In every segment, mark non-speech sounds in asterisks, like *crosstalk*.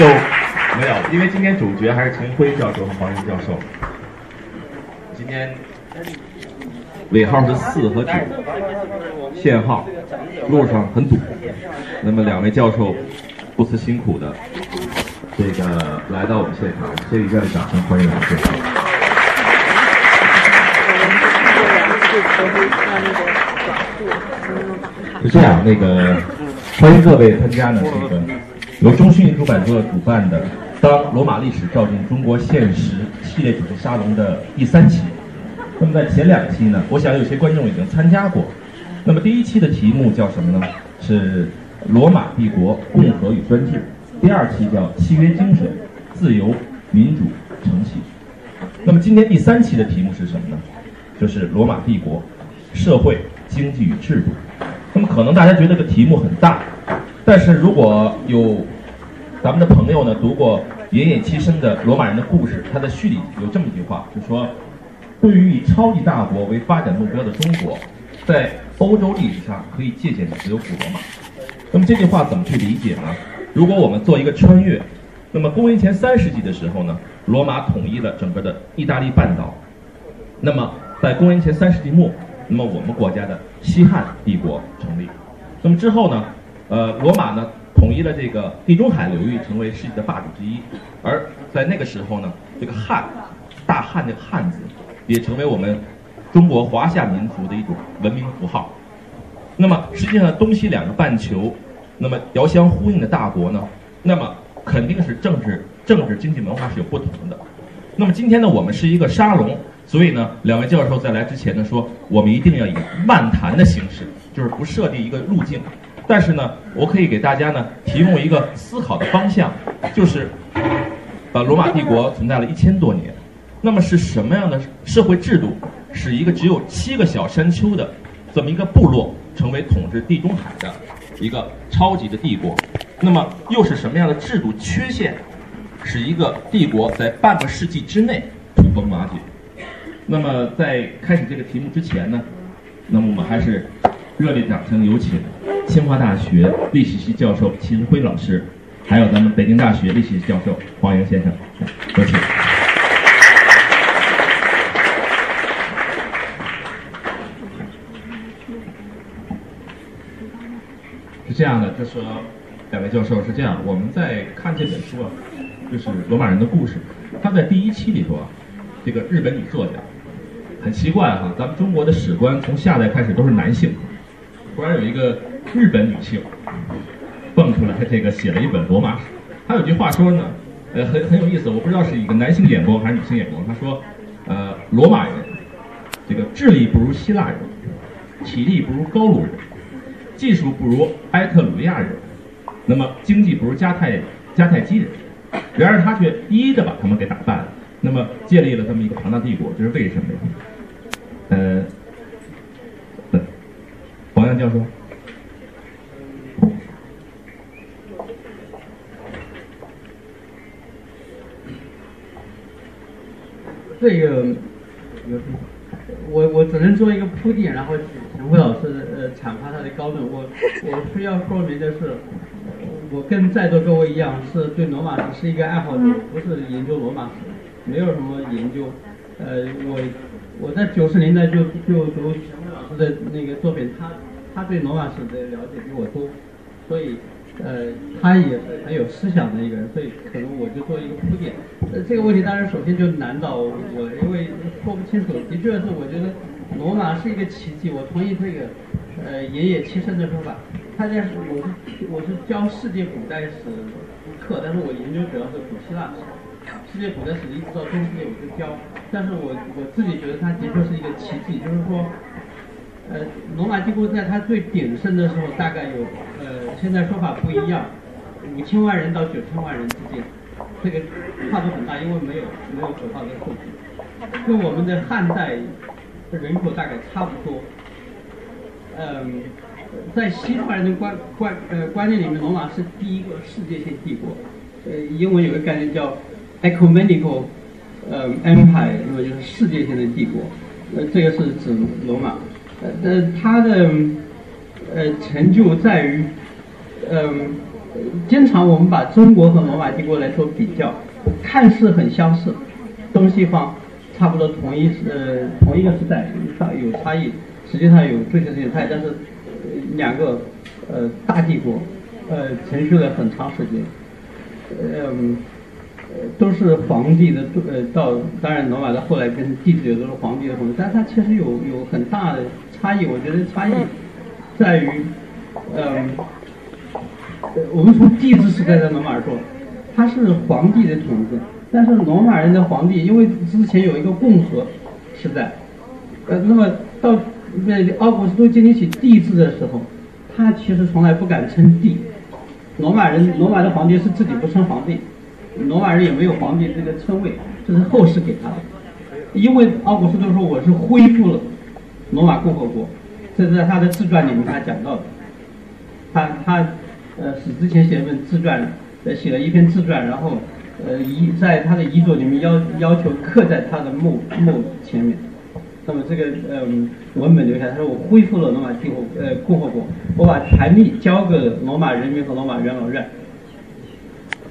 就没有，因为今天主角还是陈辉教授和黄英教授。今天尾号是四和九，限号，路上很堵。那么两位教授不辞辛苦的这个来到我们现场，这一阵掌声欢迎两位。是这样，那个欢迎各位参加呢这个由中讯出版社主办的《当罗马历史照进中国现实》系列主题沙龙的第三期。那么在前两期呢，我想有些观众已经参加过。那么第一期的题目叫什么呢？是罗马帝国共和与专制。第二期叫契约精神、自由、民主、诚信。那么今天第三期的题目是什么呢？就是罗马帝国社会、经济与制度。那么可能大家觉得这个题目很大，但是如果有咱们的朋友呢读过野野七生的《罗马人的故事》，他的序里有这么一句话，就说：对于以超级大国为发展目标的中国，在欧洲历史上可以借鉴的只有古罗马。那么这句话怎么去理解呢？如果我们做一个穿越，那么公元前三世纪的时候呢，罗马统一了整个的意大利半岛。那么在公元前三世纪末。那么我们国家的西汉帝国成立，那么之后呢，呃，罗马呢统一了这个地中海流域，成为世界的霸主之一。而在那个时候呢，这个汉，大汉这个汉字，也成为我们中国华夏民族的一种文明符号。那么实际上东西两个半球，那么遥相呼应的大国呢，那么肯定是政治、政治、经济、文化是有不同的。那么今天呢，我们是一个沙龙。所以呢，两位教授在来之前呢说，我们一定要以漫谈的形式，就是不设定一个路径。但是呢，我可以给大家呢提供一个思考的方向，就是，呃，罗马帝国存在了一千多年，那么是什么样的社会制度，使一个只有七个小山丘的这么一个部落成为统治地中海的一个超级的帝国？那么又是什么样的制度缺陷，使一个帝国在半个世纪之内土崩瓦解？那么在开始这个题目之前呢，那么我们还是热烈掌声有请清华大学历史系教授秦辉老师，还有咱们北京大学历史系教授黄英先生，有请。是这样的，就说两位教授是这样，我们在看这本书啊，就是罗马人的故事，他在第一期里头啊，这个日本女作家。很奇怪哈，咱们中国的史官从夏代开始都是男性，突然有一个日本女性蹦出来，这个写了一本罗马史。她有句话说呢，呃，很很有意思，我不知道是一个男性眼光还是女性眼光。她说，呃，罗马人这个智力不如希腊人，体力不如高卢人，技术不如埃特鲁利亚人，那么经济不如迦太迦太基人，然而他却一一的把他们给打败了。那么建立了这么一个庞大帝国，这是为什么呀？呃，教授，这个我我只能做一个铺垫，然后陈辉老师呃阐发他的高论。我我需要说明的是，我跟在座各位一样，是对罗马史是一个爱好者，不是研究罗马史。没有什么研究，呃，我我在九十年代就就读陈辉老师的那个作品，他他对罗马史的了解比我多，所以呃，他也是很有思想的一个人，所以可能我就做一个铺垫。呃，这个问题当然首先就难倒我，我因为说不清楚。的确是我觉得罗马是一个奇迹，我同意这个呃爷爷亲身的说法。他家是我是我是教世界古代史课，但是我研究主要是古希腊史。世界古代史一直到中世纪我就教，但是我我自己觉得它的确是一个奇迹，就是说，呃，罗马帝国在它最鼎盛的时候，大概有呃，现在说法不一样，五千万人到九千万人之间，这个跨度很大，因为没有没有可靠的数据，跟我们的汉代的人口大概差不多。嗯，在西方人的观观呃观念里面，罗马是第一个世界性帝国，呃，英文有个概念叫。ecumenical，呃，empire，那么就是世界性的帝国，呃，这个是指罗马，呃，他的呃成就在于，嗯，经常我们把中国和罗马帝国来做比较，看似很相似，东西方差不多同一呃同一个时代有差有差异，实际上有追求性差异，但是两个呃大帝国呃存续了很长时间，嗯。呃，都是皇帝的，呃，到当然罗马的后来跟帝制也都是皇帝的统治，但它其实有有很大的差异。我觉得差异在于，嗯，我们从帝制时代的罗马说，他是皇帝的统治，但是罗马人的皇帝因为之前有一个共和时代，呃，那么到那奥古斯都建立起帝制的时候，他其实从来不敢称帝。罗马人，罗马的皇帝是自己不称皇帝。罗马人也没有皇帝这个称谓，这是后世给他的。因为奥古斯都说我是恢复了罗马共和国，这是在他的自传里面他讲到的。他他呃死之前写一份自传，呃写了一篇自传，然后呃遗在他的遗嘱里面要要求刻在他的墓墓前面。那么这个嗯文本留下，他说我恢复了罗马帝国呃共和国，我把权力交给了罗马人民和罗马元老院。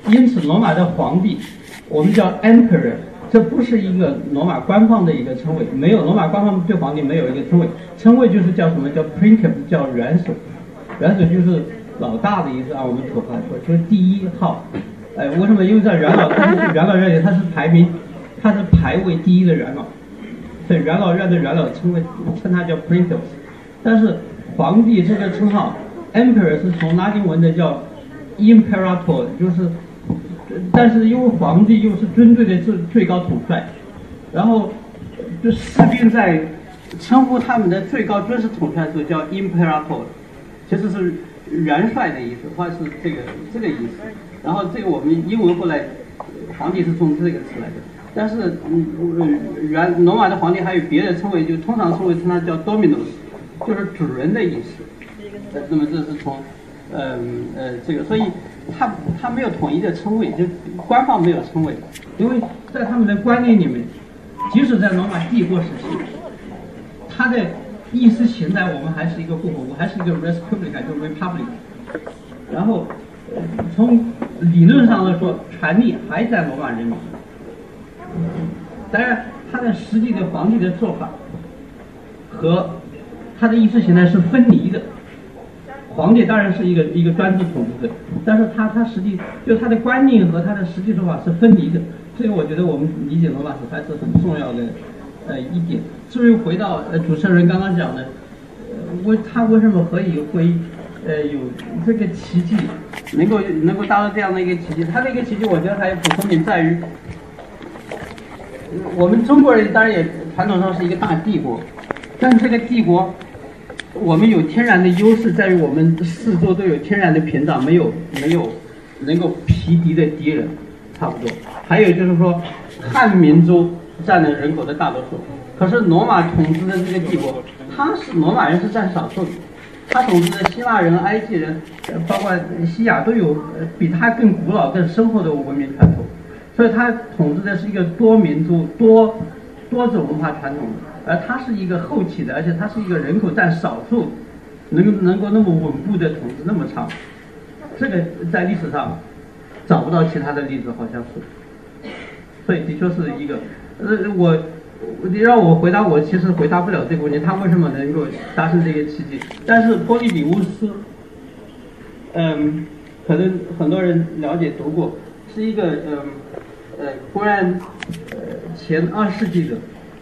因此，罗马的皇帝，我们叫 emperor，这不是一个罗马官方的一个称谓，没有罗马官方对皇帝没有一个称谓，称谓就是叫什么叫 princeps，叫元首，元首就是老大的意思，按我们土话说，就是第一号。哎，为什么？因为在元老，他是元老院里，他是排名，他是排位第一的元老，所以元老院的元老称谓称他叫 princeps。但是皇帝这个称号 emperor 是从拉丁文的叫 imperator，就是。但是因为皇帝又是军队的最最高统帅，然后就士兵在称呼他们的最高军事统帅的时候叫 imperator，其实是元帅的意思，或者是这个这个意思。然后这个我们英文后来皇帝是从这个词来的。但是嗯原罗马的皇帝还有别的称谓，就通常称为称他叫 dominus，就是主人的意思。那么这是从嗯呃这个所以。他他没有统一的称谓，就官方没有称谓，因为在他们的观念里面，即使在罗马帝国时期，他的意识形态我们还是一个共和国，还是一个 republic，就 republic。然后从理论上来说，权力还在罗马人民。当然，他的实际的皇帝的做法和他的意识形态是分离的。皇帝当然是一个一个专制统治者，但是他他实际就他的观念和他的实际做法是分离的，所以我觉得我们理解罗马史还是很重要的呃一点。至于回到呃主持人刚刚讲的，为他为什么何以会呃有这个奇迹，能够能够达到这样的一个奇迹？他的一个奇迹，我觉得还有补充点在于，我们中国人当然也传统上是一个大帝国，但是这个帝国。我们有天然的优势，在于我们四周都有天然的屏障，没有没有能够匹敌的敌人，差不多。还有就是说，汉民族占了人口的大多数，可是罗马统治的这个帝国，他是罗马人是占少数的，他统治的希腊人、埃及人，包括西亚都有比他更古老、更深厚的文明传统，所以他统治的是一个多民族、多多种文化传统的。而他是一个后起的，而且他是一个人口占少数，能能够那么稳固的统治那么长，这个在历史上找不到其他的例子，好像是，所以的确是一个，呃，我你让我回答，我其实回答不了这个问题，他为什么能够达成这个奇迹？但是波利比乌斯，嗯，可能很多人了解读过，是一个嗯呃，公元呃前二世纪的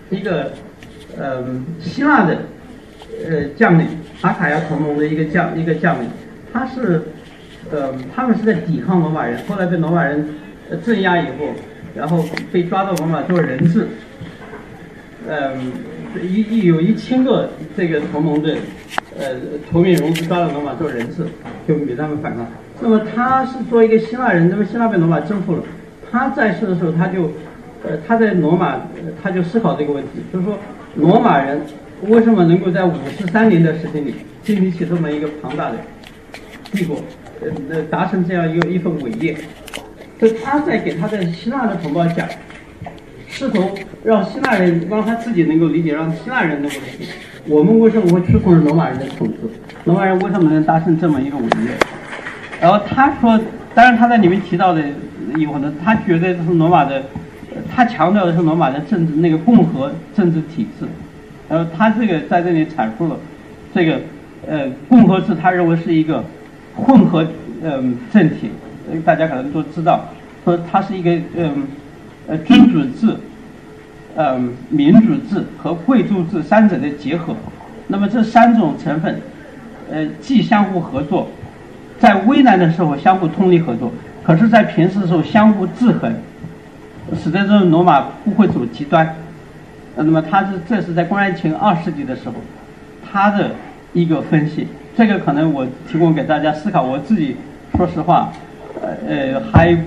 一个。嗯，希腊的呃将领，阿卡亚同盟的一个将一个将领，他是呃他们是在抵抗罗马人，后来被罗马人镇压以后，然后被抓到罗马做人质。嗯，一一有一千个这个同盟的呃投名戎抓到罗马做人质，就给他们反抗。那么他是作为一个希腊人，那么希腊被罗马征服了，他在世的时候他就呃他在罗马他就思考这个问题，就是说。罗马人为什么能够在五十三年的时间里建立起这么一个庞大的帝国，呃，达成这样一个一份伟业？就他在给他的希腊的同胞讲，试图让希腊人让他自己能够理解，让希腊人能够理解，我们为什么会屈从罗马人的统治？罗马人为什么能达成这么一个伟业？然后他说，当然他在里面提到的有很多，他觉得是罗马的，他强调的是罗马的政治那个共和政治体制。然后他这个在这里阐述了这个呃共和制，他认为是一个混合嗯政体，大家可能都知道，说它是一个嗯呃君主制。嗯，民主制和贵族制三者的结合，那么这三种成分，呃，既相互合作，在危难的时候相互通力合作，可是，在平时的时候相互制衡，使得这种罗马不会走极端。那么，他是这是在公元前二世纪的时候，他的一个分析。这个可能我提供给大家思考。我自己说实话，呃呃还。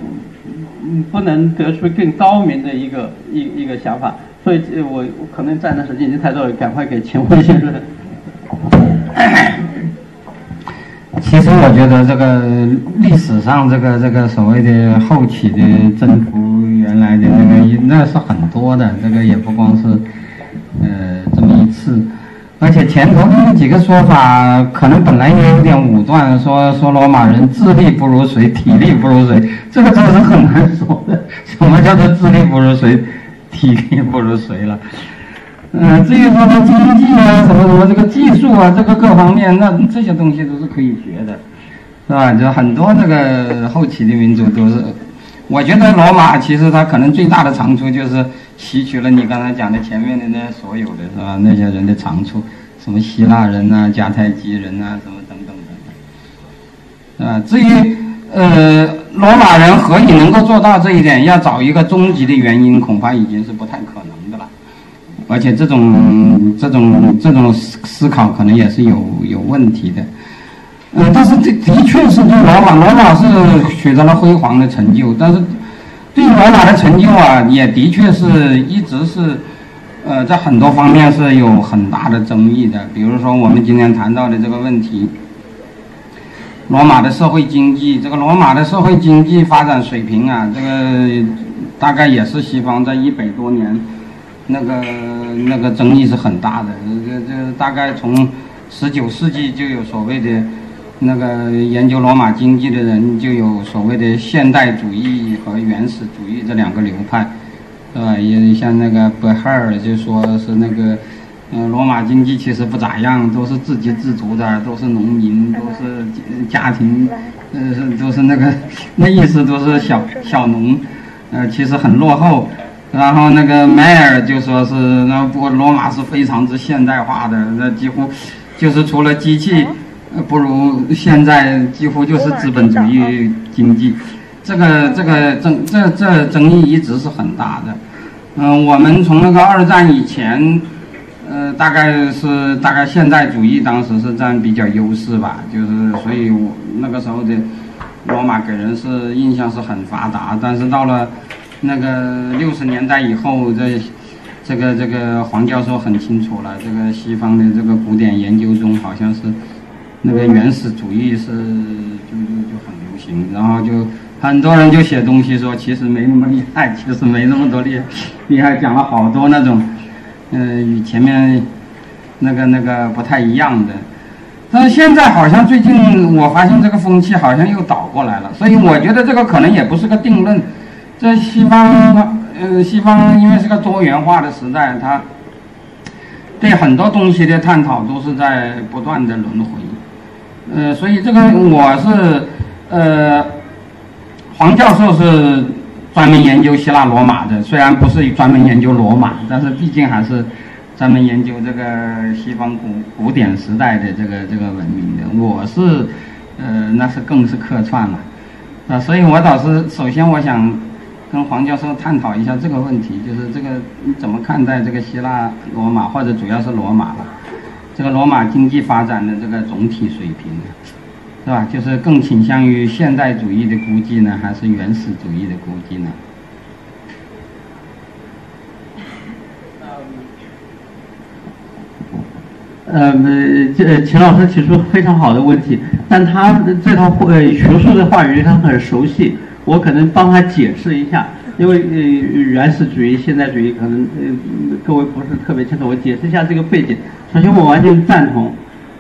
不能得出更高明的一个一一个想法，所以我可能占的时间已经太多了，赶快给秦辉 *laughs* 先生。其实我觉得这个历史上这个这个所谓的后起的征服，原来的那个那是很多的，这个也不光是呃这么一次。而且前头那么几个说法，可能本来也有点武断，说说罗马人智力不如谁，体力不如谁，这个真是很难说的。什么叫做智力不如谁，体力不如谁了？嗯，至于说的经济啊，什么什么这个技术啊，这个各方面，那这些东西都是可以学的，是吧？就很多那个后期的民族都是，我觉得罗马其实它可能最大的长处就是。吸取了你刚才讲的前面的那所有的是吧？那些人的长处，什么希腊人呐、迦太基人呐，什么等等等等，啊，至于呃罗马人何以能够做到这一点，要找一个终极的原因，恐怕已经是不太可能的。而且这种这种这种思思考可能也是有有问题的。嗯，但是这的确是对罗马，罗马是取得了辉煌的成就，但是。对罗马的成就啊，也的确是一直是，呃，在很多方面是有很大的争议的。比如说我们今天谈到的这个问题，罗马的社会经济，这个罗马的社会经济发展水平啊，这个大概也是西方在一百多年，那个那个争议是很大的。这这大概从十九世纪就有所谓的。那个研究罗马经济的人就有所谓的现代主义和原始主义这两个流派，是吧？也像那个贝哈尔就说是那个，嗯，罗马经济其实不咋样，都是自给自足的，都是农民，都是家庭，呃，都是那个 *laughs* 那意思都是小小农，呃，其实很落后。然后那个迈尔就说是那不罗马是非常之现代化的，那几乎就是除了机器。不如现在几乎就是资本主义经济，这个这个争这这争议一直是很大的。嗯，我们从那个二战以前，呃，大概是大概现代主义当时是占比较优势吧，就是所以我那个时候的罗马给人是印象是很发达，但是到了那个六十年代以后，这这个这个黄教授很清楚了，这个西方的这个古典研究中好像是。那个原始主义是就就就很流行，然后就很多人就写东西说其实没那么厉害，其实没那么多厉厉害，讲了好多那种，嗯，与前面那个那个不太一样的。但是现在好像最近我发现这个风气好像又倒过来了，所以我觉得这个可能也不是个定论。在西方，呃，西方因为是个多元化的时代，它对很多东西的探讨都是在不断的轮回。呃，所以这个我是，呃，黄教授是专门研究希腊罗马的，虽然不是专门研究罗马，但是毕竟还是专门研究这个西方古古典时代的这个这个文明的。我是，呃，那是更是客串了，啊，所以我倒是首先我想跟黄教授探讨一下这个问题，就是这个你怎么看待这个希腊罗马，或者主要是罗马吧？这个罗马经济发展的这个总体水平，是吧？就是更倾向于现代主义的估计呢，还是原始主义的估计呢？呃，这秦老师提出非常好的问题，但他这套呃学术的话语他很熟悉，我可能帮他解释一下。因为呃原始主义、现代主义可能呃各位不是特别清楚，我解释一下这个背景。首先，我完全赞同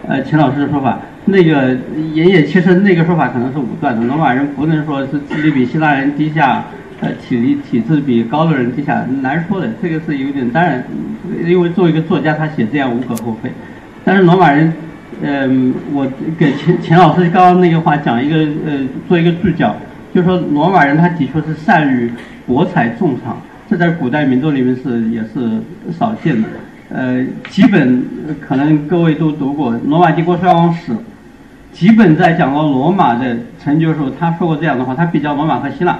呃秦老师的说法。那个爷爷其实那个说法可能是武断的，罗马人不能说是智力比希腊人低下，呃，体力体质比高的人低下，难说的。这个是有点当然，因为作为一个作家，他写这样无可厚非。但是罗马人，嗯，我给钱钱老师刚刚那个话讲一个呃，做一个注脚，就说罗马人他的确是善于博采众长，这在古代民族里面是也是少见的。呃，基本可能各位都读过《罗马帝国衰亡史》，基本在讲到罗马的成就时候，他说过这样的话：他比较罗马和希腊，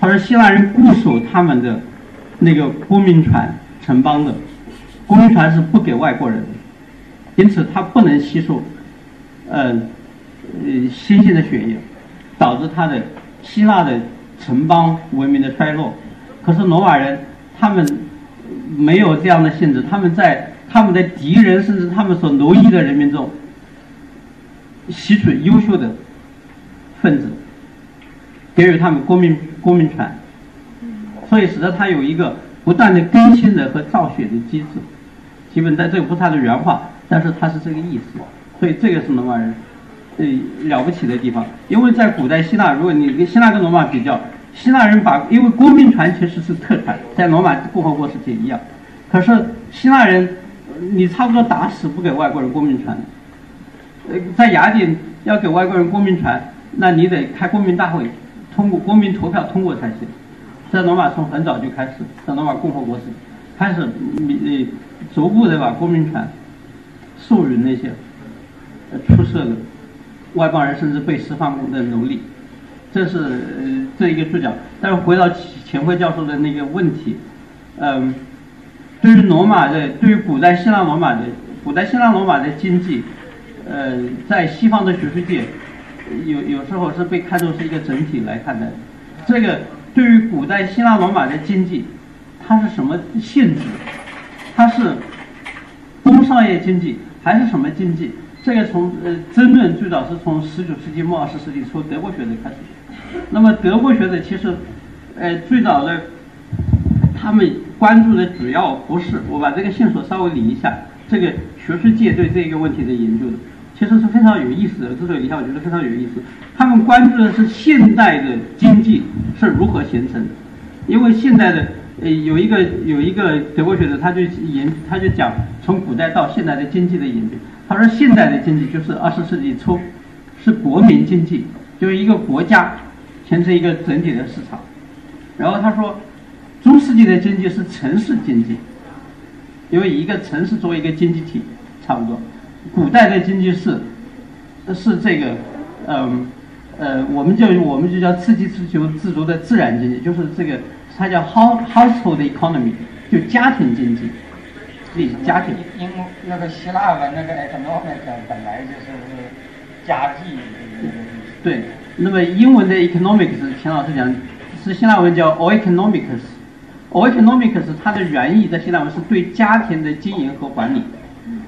他说希腊人固守他们的那个公民权城邦的，公民权是不给外国人，因此他不能吸收，呃，呃新鲜的血液，导致他的希腊的城邦文明的衰落。可是罗马人他们。没有这样的性质，他们在他们的敌人甚至他们所奴役的人民中吸取优秀的分子，给予他们公民公民权，所以使得他有一个不断的更新的和造血的机制。基本在这个不是他的原话，但是他是这个意思。所以这个是罗马人呃了不起的地方，因为在古代希腊，如果你跟希腊跟罗马比较。希腊人把，因为公民权其实是特权，在罗马共和国时期一样。可是希腊人，你差不多打死不给外国人公民权。呃，在雅典要给外国人公民权，那你得开公民大会，通过公民投票通过才行。在罗马从很早就开始，在罗马共和国时开始，你逐步的把公民权授予那些出色的外邦人，甚至被释放的奴隶。这是呃这一个注脚，但是回到钱辉教授的那个问题，嗯，对于罗马的，对于古代希腊罗马的，古代希腊罗马的经济，呃，在西方的学术界，有有时候是被看作是一个整体来看的。这个对于古代希腊罗马的经济，它是什么性质？它是工商业经济还是什么经济？这个从呃争论最早是从十九世纪末二十世纪初德国学者开始。那么德国学者其实，呃，最早的他们关注的主要不是我把这个线索稍微理一下，这个学术界对这个问题的研究，其实是非常有意思的。之所以理一下，我觉得非常有意思。他们关注的是现代的经济是如何形成的，因为现代的呃有一个有一个德国学者，他就研他就讲从古代到现代的经济的研究。他说现代的经济就是二十世纪初是国民经济，就是一个国家。形成一个整体的市场，然后他说，中世纪的经济是城市经济，因为一个城市作为一个经济体，差不多。古代的经济是，是这个，嗯，呃，我们就我们就叫刺激自求自足的自然经济，就是这个，它叫 house household economy，就家庭经济，对家庭。因为那个希腊文那个 economic 本来就是家计。对。那么英文的 economics，钱老师讲是希腊文叫 economics，economics 它的原意在希腊文是对家庭的经营和管理。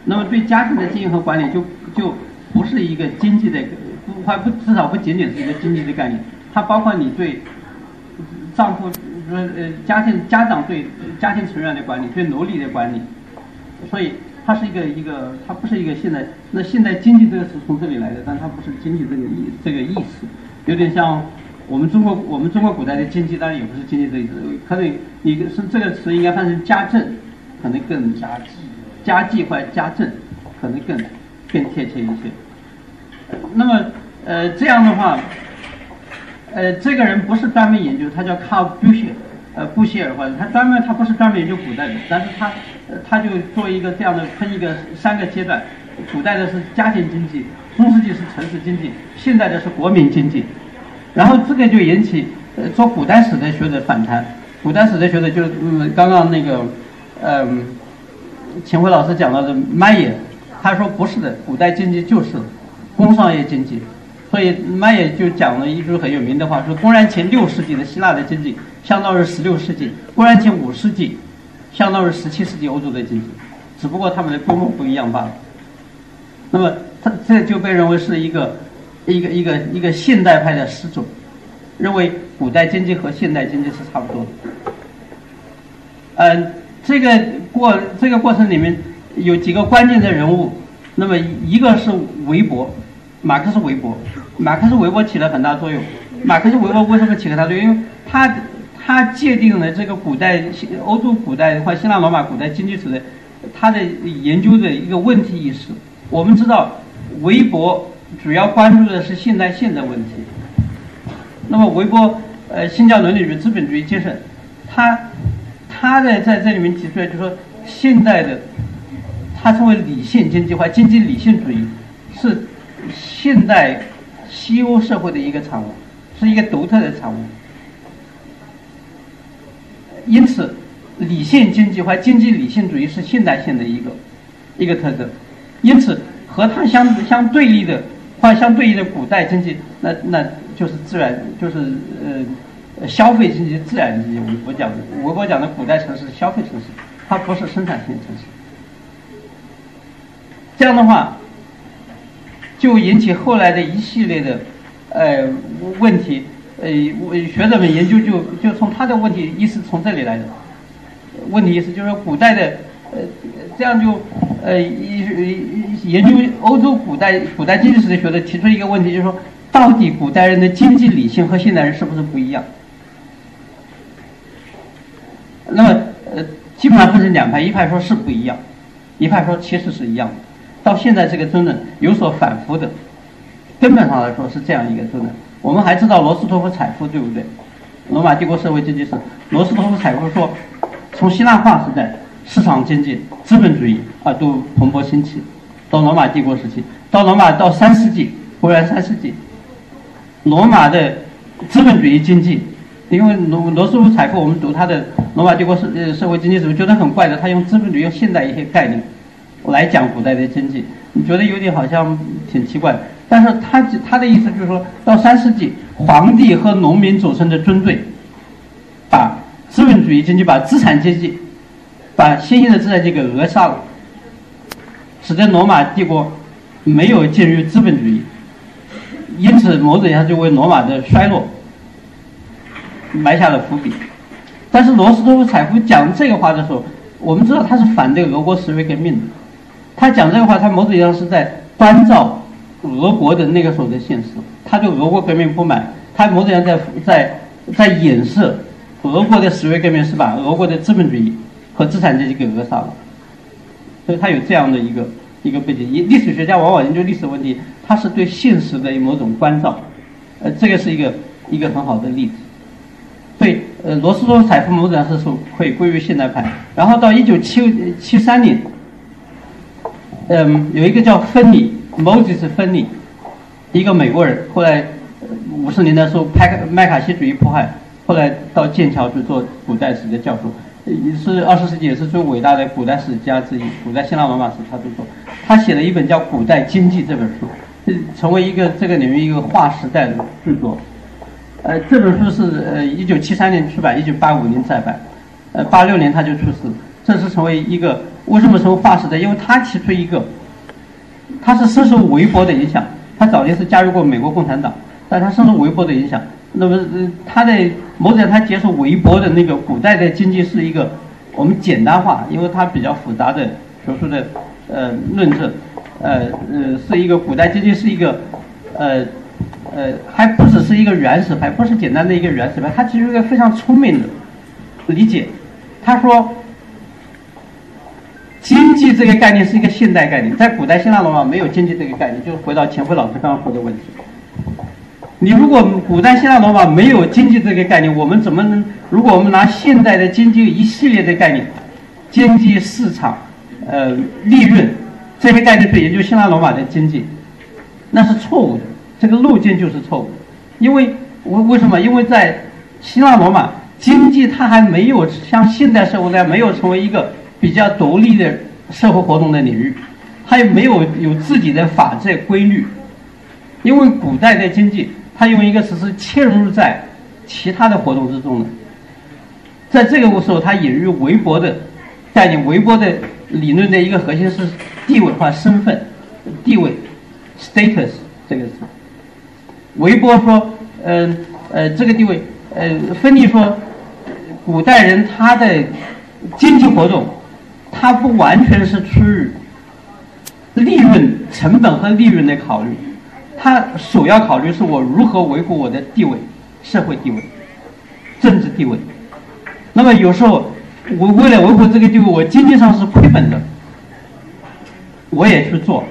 那么对家庭的经营和管理就就不是一个经济的，不还不至少不仅仅是一个经济的概念，它包括你对丈夫说呃家庭家长对家庭成员的管理，对奴隶的管理，所以。它是一个一个，它不是一个现代。那现代经济这个词从这里来的，但它不是经济这个意这个意思，有点像我们中国我们中国古代的经济，当然也不是经济这意思。可能你是这个词应该翻成家政，可能更家计，家计或者家政，可能更更贴切一些。那么呃这样的话，呃这个人不是专门研究，他叫 Carl b u s h e 呃，布歇尔或者他专门他不是专门研究古代的，但是他，他就做一个这样的分一个三个阶段，古代的是家庭经济，中世纪是城市经济，现在的是国民经济，然后这个就引起呃做古代史的学者反弹，古代史的学者就嗯刚刚那个，嗯，秦晖老师讲到的麦耶，他说不是的，古代经济就是工商业经济。所以麦也就讲了一句很有名的话，说公元前六世纪的希腊的经济相当于十六世纪，公元前五世纪相当于十七世纪欧洲的经济，只不过他们的规模不一样罢了。那么他这就被认为是一个一个一个一个现代派的始祖，认为古代经济和现代经济是差不多的。嗯，这个过这个过程里面有几个关键的人物，那么一个是韦伯。马克思韦伯，马克思韦伯起了很大作用。马克思韦伯为什么起了很大作用？因为他他界定了这个古代欧洲古代或希腊罗马古代经济史的他的研究的一个问题意识。我们知道，韦伯主要关注的是现代性的问题。那么韦伯呃新教伦理与资本主义精神，他他在在这里面提出来，就说现代的。它称为理性经济化，经济理性主义是现代西欧社会的一个产物，是一个独特的产物。因此，理性经济或、经济理性主义是现代性的一个一个特征。因此，和它相相对立的或相对应的古代经济，那那就是自然，就是呃消费经济、自然经济。我我讲的，我我讲的古代城市消费城市，它不是生产性城市。这样的话，就引起后来的一系列的呃问题，呃，学者们研究就就从他的问题意识从这里来的。问题意思就是说，古代的呃，这样就呃研究欧洲古代古代经济史的学者提出一个问题，就是说，到底古代人的经济理性和现代人是不是不一样？那么呃，基本上分成两派，一派说是不一样，一派说其实是一样的。到现在这个争论有所反复的，根本上来说是这样一个争论。我们还知道罗斯托夫采夫，对不对？罗马帝国社会经济史，罗斯托夫采夫说，从希腊化时代，市场经济、资本主义啊都蓬勃兴起，到罗马帝国时期，到罗马到三世纪，公元三世纪，罗马的资本主义经济，因为罗罗斯托夫采夫，我们读他的罗马帝国社呃社会经济史，觉得很怪的，他用资本主义用现代一些概念。来讲古代的经济，你觉得有点好像挺奇怪，但是他他的意思就是说到三世纪，皇帝和农民组成的军队，把资本主义经济、把资产阶级、把新兴的资产阶级给扼杀了，使得罗马帝国没有进入资本主义，因此某种意义上就为罗马的衰落埋下了伏笔。但是罗斯托夫采夫讲这个话的时候，我们知道他是反对俄国十月革命的。他讲这个话，他某种意义上是在关照俄国的那个时候的现实。他对俄国革命不满，他某种意义上在在在掩饰俄国的十月革命是把俄国的资本主义和资产阶级给扼杀了。所以他有这样的一个一个背景。历史学家往往研究历史问题，他是对现实的某种关照。呃，这个是一个一个很好的例子。所以，呃，罗斯托夫采夫某种意义上是可以归于现代派。然后到一九七七三年。嗯，有一个叫芬尼，Moses 芬尼，一个美国人，后来五十年代受派麦卡锡主义迫害，后来到剑桥去做古代史的教授，也是二十世纪也是最伟大的古代史家之一，古代希腊罗马史他都做。他写了一本叫《古代经济》这本书，成为一个这个领域一个划时代的著作。呃，这本书是呃一九七三年出版，一九八五年再版，呃八六年他就出世，正式成为一个。为什么成为划时代？因为他提出一个，他是深受韦伯的影响。他早年是加入过美国共产党，但他深受韦伯的影响。那么，他的某种他接受韦伯的那个古代的经济是一个我们简单化，因为它比较复杂的学术的呃论证，呃呃是一个古代经济是一个呃呃还不只是一个原始派，不是简单的一个原始派，他提出一个非常聪明的理解。他说。经济这个概念是一个现代概念，在古代希腊罗马没有经济这个概念，就是回到钱辉老师刚刚说的问题。你如果古代希腊罗马没有经济这个概念，我们怎么能？如果我们拿现代的经济一系列的概念，经济市场、呃利润这些概念去研究希腊罗马的经济，那是错误的，这个路径就是错误的。因为为为什么？因为在希腊罗马经济它还没有像现代社会那样没有成为一个。比较独立的社会活动的领域，它也没有有自己的法则规律，因为古代的经济，它用一个词是嵌入在其他的活动之中的，在这个时候，它引入韦伯的概念，韦伯的理论的一个核心是地位化身份，地位，status 这个词。韦伯说，嗯呃，这个地位，呃，芬尼说，古代人他的经济活动。它不完全是出于利润成本和利润的考虑，它首要考虑是我如何维护我的地位、社会地位、政治地位。那么有时候我为了维护这个地位，我经济上是亏本的，我也去做。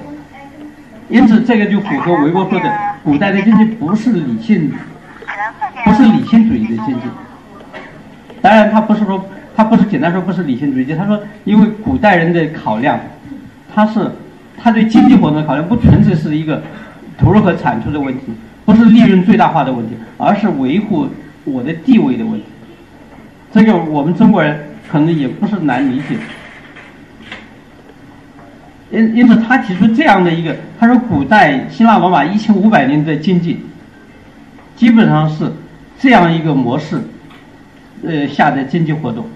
因此，这个就符合维伯说的，古代的经济不是理性，不是理性主义的经济。当然，他不是说，他不是简单说不是理性主义经济。他说，因为古代人的考量，他是他对经济活动的考量不纯粹是一个投入和产出的问题，不是利润最大化的问题，而是维护我的地位的问题。这个我们中国人可能也不是难理解。因因此，他提出这样的一个，他说，古代希腊罗马一千五百年的经济，基本上是这样一个模式，呃下的经济活动。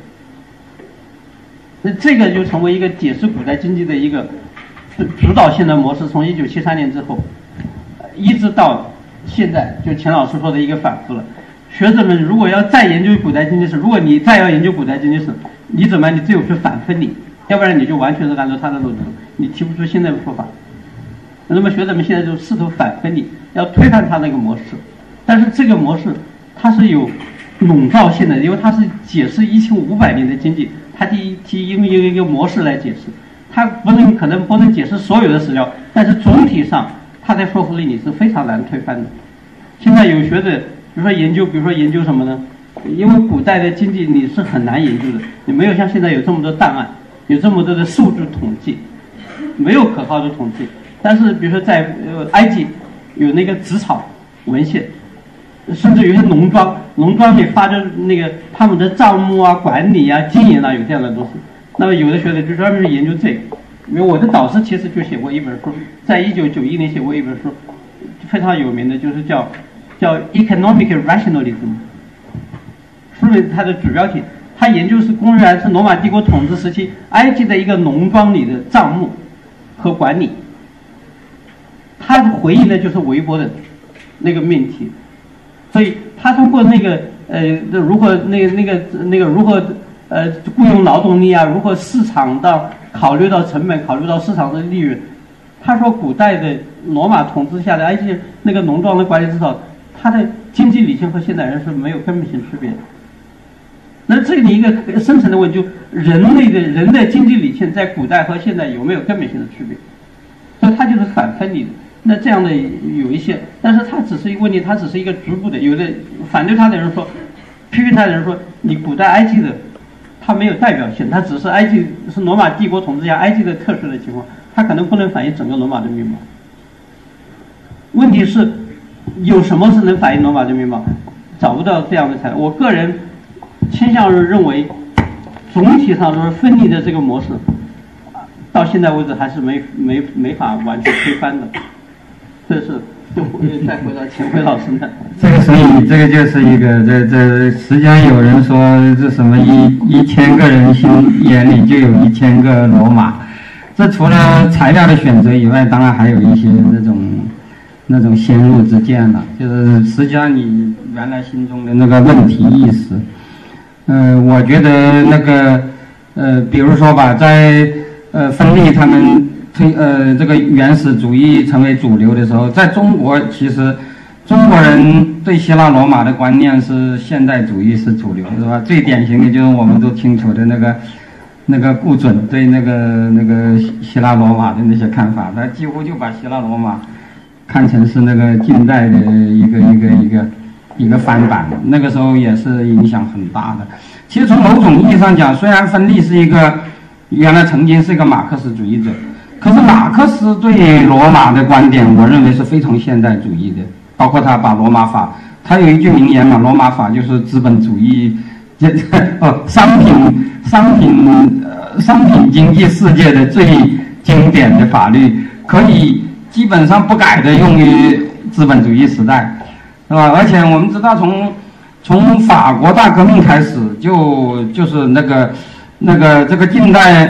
那这个就成为一个解释古代经济的一个主导性的模式。从一九七三年之后，一直到现在，就钱老师说的一个反复了。学者们如果要再研究古代经济史，如果你再要研究古代经济史，你怎么你只有去反分离。要不然你就完全是按照他的路子，你提不出新的说法。那么学者们现在就试图反分离，要推翻他那个模式。但是这个模式它是有笼罩性的，因为它是解释一千五百年的经济，它提提用一个模式来解释，它不能可能不能解释所有的史料，但是总体上它的说服力你是非常难推翻的。现在有学者，比如说研究，比如说研究什么呢？因为古代的经济你是很难研究的，你没有像现在有这么多档案。有这么多的数据统计，没有可靠的统计。但是，比如说在呃埃及，有那个纸草文献，甚至有些农庄，农庄里发的那个他们的账目啊、管理啊、经营啊，有这样的东西。那么，有的学者就专门研究这个。因为我的导师其实就写过一本书，在一九九一年写过一本书，非常有名的，就是叫叫 Economic Rationalism，书里它的主标题。他研究是公元是罗马帝国统治时期埃及的一个农庄里的账目和管理。他回应的就是韦伯的那个命题，所以他通过那个呃如何那那个那个如何呃雇佣劳动力啊，如何市场到考虑到成本，考虑到市场的利润。他说古代的罗马统治下的埃及那个农庄的管理至少，他的经济理性和现代人是没有根本性区别的。那这里一个深层的问题，就人类的人的经济理性在古代和现在有没有根本性的区别？所以它就是反分离的。那这样的有一些，但是它只是一个问题，它只是一个局部的。有的反对他的人说，批评他的人说，你古代埃及的，它没有代表性，它只是埃及是罗马帝国统治下埃及的特殊的情况，它可能不能反映整个罗马的面貌。问题是，有什么是能反映罗马的面貌？找不到这样的材料。我个人。倾向于认为，总体上说分离的这个模式，到现在为止还是没没没法完全推翻的。这是就再回到钱辉老师那。这个所以这个就是一个这这实际上有人说这什么一一千个人心眼里就有一千个罗马，这除了材料的选择以外，当然还有一些那种那种先入之见了，就是实际上你原来心中的那个问题意识。嗯，我觉得那个，呃，比如说吧，在呃分立他们推呃这个原始主义成为主流的时候，在中国其实中国人对希腊罗马的观念是现代主义是主流，是吧？最典型的就是我们都清楚的那个那个顾准对那个那个希腊罗马的那些看法，他几乎就把希腊罗马看成是那个近代的一个一个一个。一个翻版，那个时候也是影响很大的。其实从某种意义上讲，虽然芬利是一个原来曾经是一个马克思主义者，可是马克思对罗马的观点，我认为是非常现代主义的。包括他把罗马法，他有一句名言嘛，罗马法就是资本主义，这哦商品商品呃商品经济世界的最经典的法律，可以基本上不改的用于资本主义时代。是吧？而且我们知道，从从法国大革命开始，就就是那个那个这个近代，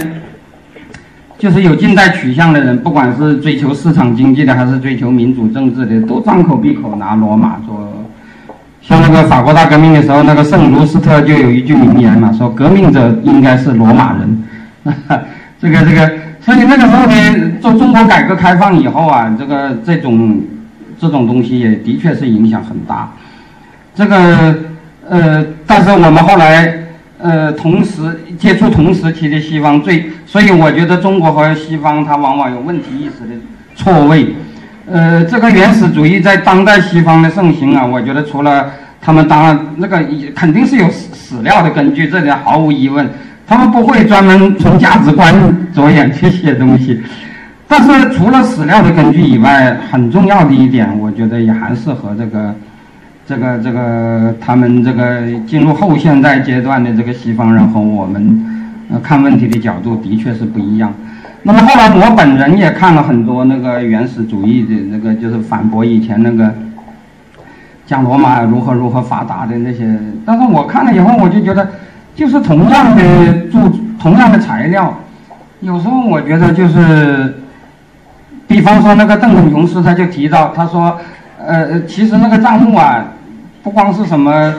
就是有近代取向的人，不管是追求市场经济的，还是追求民主政治的，都张口闭口拿罗马做。像那个法国大革命的时候，那个圣卢斯特就有一句名言嘛，说革命者应该是罗马人。*laughs* 这个这个，所以那个时候呢，做中国改革开放以后啊，这个这种。这种东西也的确是影响很大。这个呃，但是我们后来呃同时接触同时期的西方最，所以我觉得中国和西方它往往有问题意识的错位。呃，这个原始主义在当代西方的盛行啊，我觉得除了他们当然那个肯定是有史史料的根据，这点毫无疑问。他们不会专门从价值观着眼去写东西，但是除了史料的根据以外，很重要的一点，我觉得也还是和这个、这个、这个他们这个进入后现代阶段的这个西方人和我们看问题的角度的确是不一样。那么后来我本人也看了很多那个原始主义的那个，就是反驳以前那个讲罗马如何如何发达的那些，但是我看了以后，我就觉得。就是同样的著同样的材料，有时候我觉得就是，比方说那个邓肯琼斯他就提到，他说，呃，其实那个账目啊，不光是什么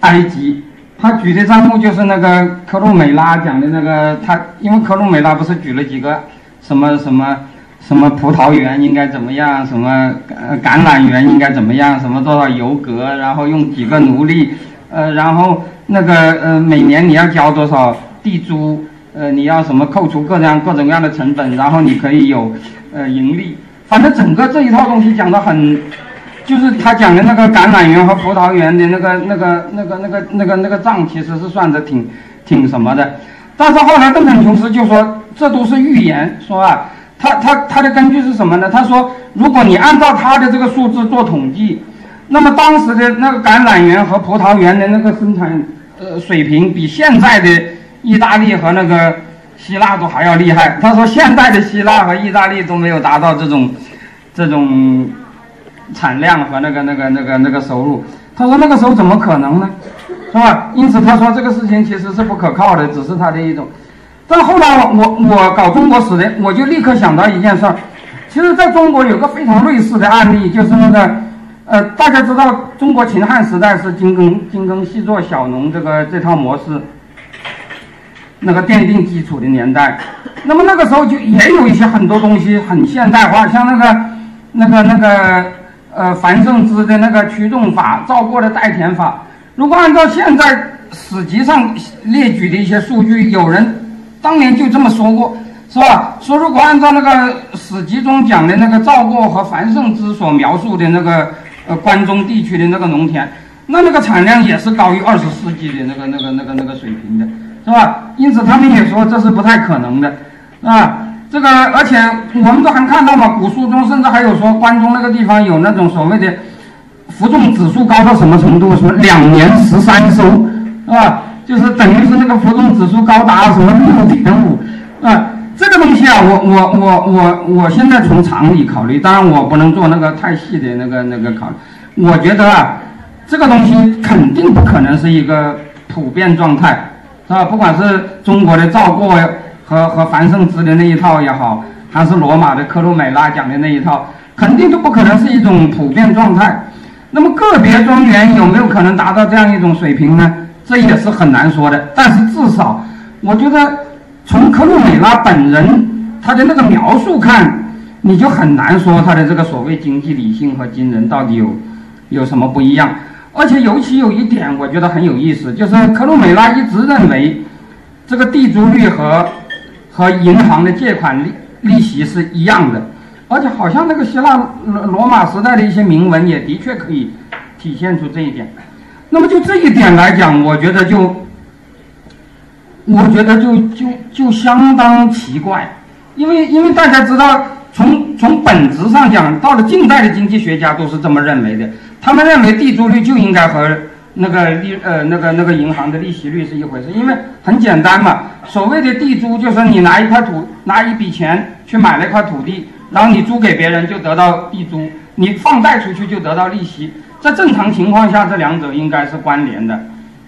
埃及，他举的账目就是那个科鲁美拉讲的那个，他因为科鲁美拉不是举了几个什么什么什么葡萄园应该怎么样，什么橄榄园应该怎么样，什么多少油格，然后用几个奴隶，呃，然后。那个呃，每年你要交多少地租？呃，你要什么扣除各样各种各样的成本，然后你可以有呃盈利。反正整个这一套东西讲的很，就是他讲的那个橄榄园和葡萄园的那个那个那个那个那个那个账，其实是算的挺挺什么的。但是后来邓肯琼斯就说，这都是预言，说啊，他他他的根据是什么呢？他说，如果你按照他的这个数字做统计。那么当时的那个橄榄园和葡萄园的那个生产呃水平，比现在的意大利和那个希腊都还要厉害。他说，现在的希腊和意大利都没有达到这种这种产量和那个那个那个那个收入。他说那个时候怎么可能呢？是吧？因此他说这个事情其实是不可靠的，只是他的一种。但后来我我我搞中国史的，我就立刻想到一件事儿。其实在中国有个非常类似的案例，就是那个。呃，大家知道中国秦汉时代是精耕精耕细作小农这个这套模式，那个奠定基础的年代。那么那个时候就也有一些很多东西很现代化，像那个那个那个呃樊胜之的那个驱动法、赵过的代田法。如果按照现在史籍上列举的一些数据，有人当年就这么说过，是吧？说如果按照那个史籍中讲的那个赵过和樊胜之所描述的那个。呃，关中地区的那个农田，那那个产量也是高于二十世纪的那个、那个、那个、那个水平的，是吧？因此他们也说这是不太可能的，啊，这个而且我们都还看到嘛，古书中甚至还有说关中那个地方有那种所谓的服种指数高到什么程度，什么两年十三收，是吧？就是等于是那个服种指数高达什么六点五，啊。这个东西啊，我我我我我现在从常理考虑，当然我不能做那个太细的那个那个考虑。我觉得啊，这个东西肯定不可能是一个普遍状态，是吧？不管是中国的赵过和和樊胜之的那一套也好，还是罗马的科鲁美拉讲的那一套，肯定都不可能是一种普遍状态。那么个别庄园有没有可能达到这样一种水平呢？这也是很难说的。但是至少，我觉得。从克鲁美拉本人他的那个描述看，你就很难说他的这个所谓经济理性和惊人到底有有什么不一样。而且尤其有一点，我觉得很有意思，就是克鲁美拉一直认为这个地租率和和银行的借款利利息是一样的，而且好像那个希腊罗罗马时代的一些铭文也的确可以体现出这一点。那么就这一点来讲，我觉得就。我觉得就就就相当奇怪，因为因为大家知道，从从本质上讲，到了近代的经济学家都是这么认为的。他们认为地租率就应该和那个利呃那个那个银行的利息率是一回事，因为很简单嘛。所谓的地租就是你拿一块土拿一笔钱去买了一块土地，然后你租给别人就得到地租，你放贷出去就得到利息。在正常情况下，这两者应该是关联的。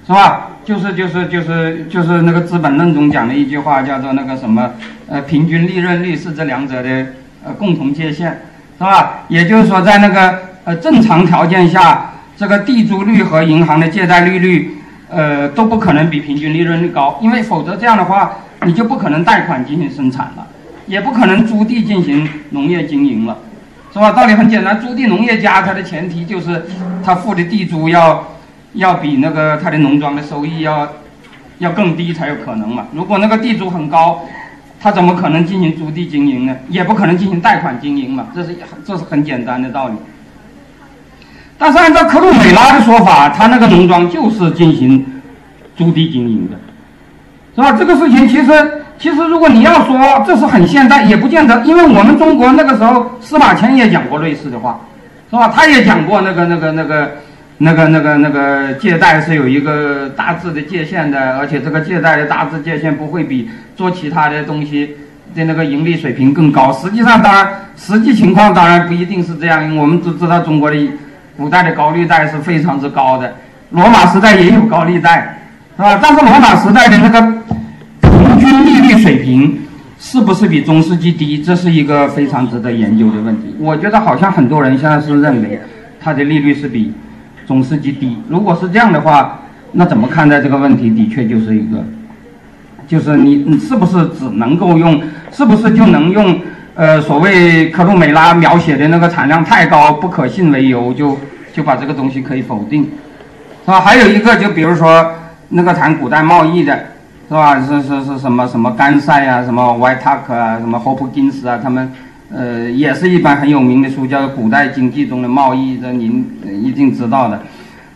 是吧？就是就是就是就是那个《资本论》中讲的一句话，叫做那个什么，呃，平均利润率是这两者的呃共同界限，是吧？也就是说，在那个呃正常条件下，这个地租率和银行的借贷利率，呃，都不可能比平均利润率高，因为否则这样的话，你就不可能贷款进行生产了，也不可能租地进行农业经营了，是吧？道理很简单，租地农业家他的前提就是他付的地租要要比那个他的农庄的收益要要更低才有可能嘛。如果那个地租很高，他怎么可能进行租地经营呢？也不可能进行贷款经营嘛，这是这是很简单的道理。但是按照克鲁美拉的说法，他那个农庄就是进行租地经营的，是吧？这个事情其实其实如果你要说这是很现代，也不见得，因为我们中国那个时候司马迁也讲过类似的话，是吧？他也讲过那个那个那个那个那个那个借贷是有一个大致的界限的，而且这个借贷的大致界限不会比做其他的东西的那个盈利水平更高。实际上，当然实际情况当然不一定是这样，因为我们都知道中国的。古代的高利贷是非常之高的，罗马时代也有高利贷，是吧？但是罗马时代的那个平均利率水平是不是比中世纪低？这是一个非常值得研究的问题。我觉得好像很多人现在是认为它的利率是比中世纪低。如果是这样的话，那怎么看待这个问题？的确就是一个，就是你你是不是只能够用，是不是就能用？呃，所谓克鲁美拉描写的那个产量太高不可信为由，就就把这个东西可以否定，是吧？还有一个，就比如说那个谈古代贸易的，是吧？是是是什么什么甘塞啊，什么 Whitetuck 啊，什么 Hopkins 啊，他们呃也是一本很有名的书，叫《古代经济中的贸易》，这您一定知道的，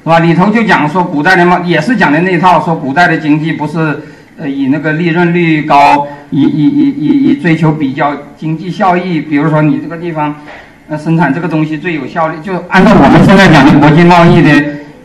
是吧？里头就讲说古代的贸也是讲的那套，说古代的经济不是。呃，以那个利润率高，以以以以以追求比较经济效益，比如说你这个地方，呃，生产这个东西最有效率，就按照我们现在讲的国际贸易的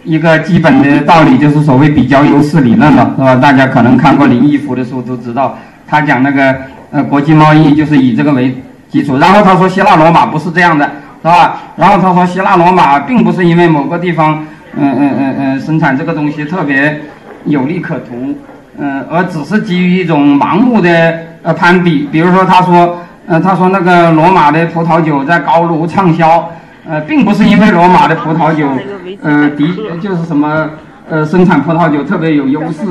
一个基本的道理，就是所谓比较优势理论嘛，是吧？大家可能看过林毅夫的书都知道，他讲那个呃国际贸易就是以这个为基础。然后他说希腊罗马不是这样的，是吧？然后他说希腊罗马并不是因为某个地方，嗯嗯嗯嗯，生产这个东西特别有利可图。嗯，而只是基于一种盲目的呃攀比，比如说他说，呃，他说那个罗马的葡萄酒在高卢畅销，呃，并不是因为罗马的葡萄酒，*laughs* 呃，的就是什么，呃，生产葡萄酒特别有优势，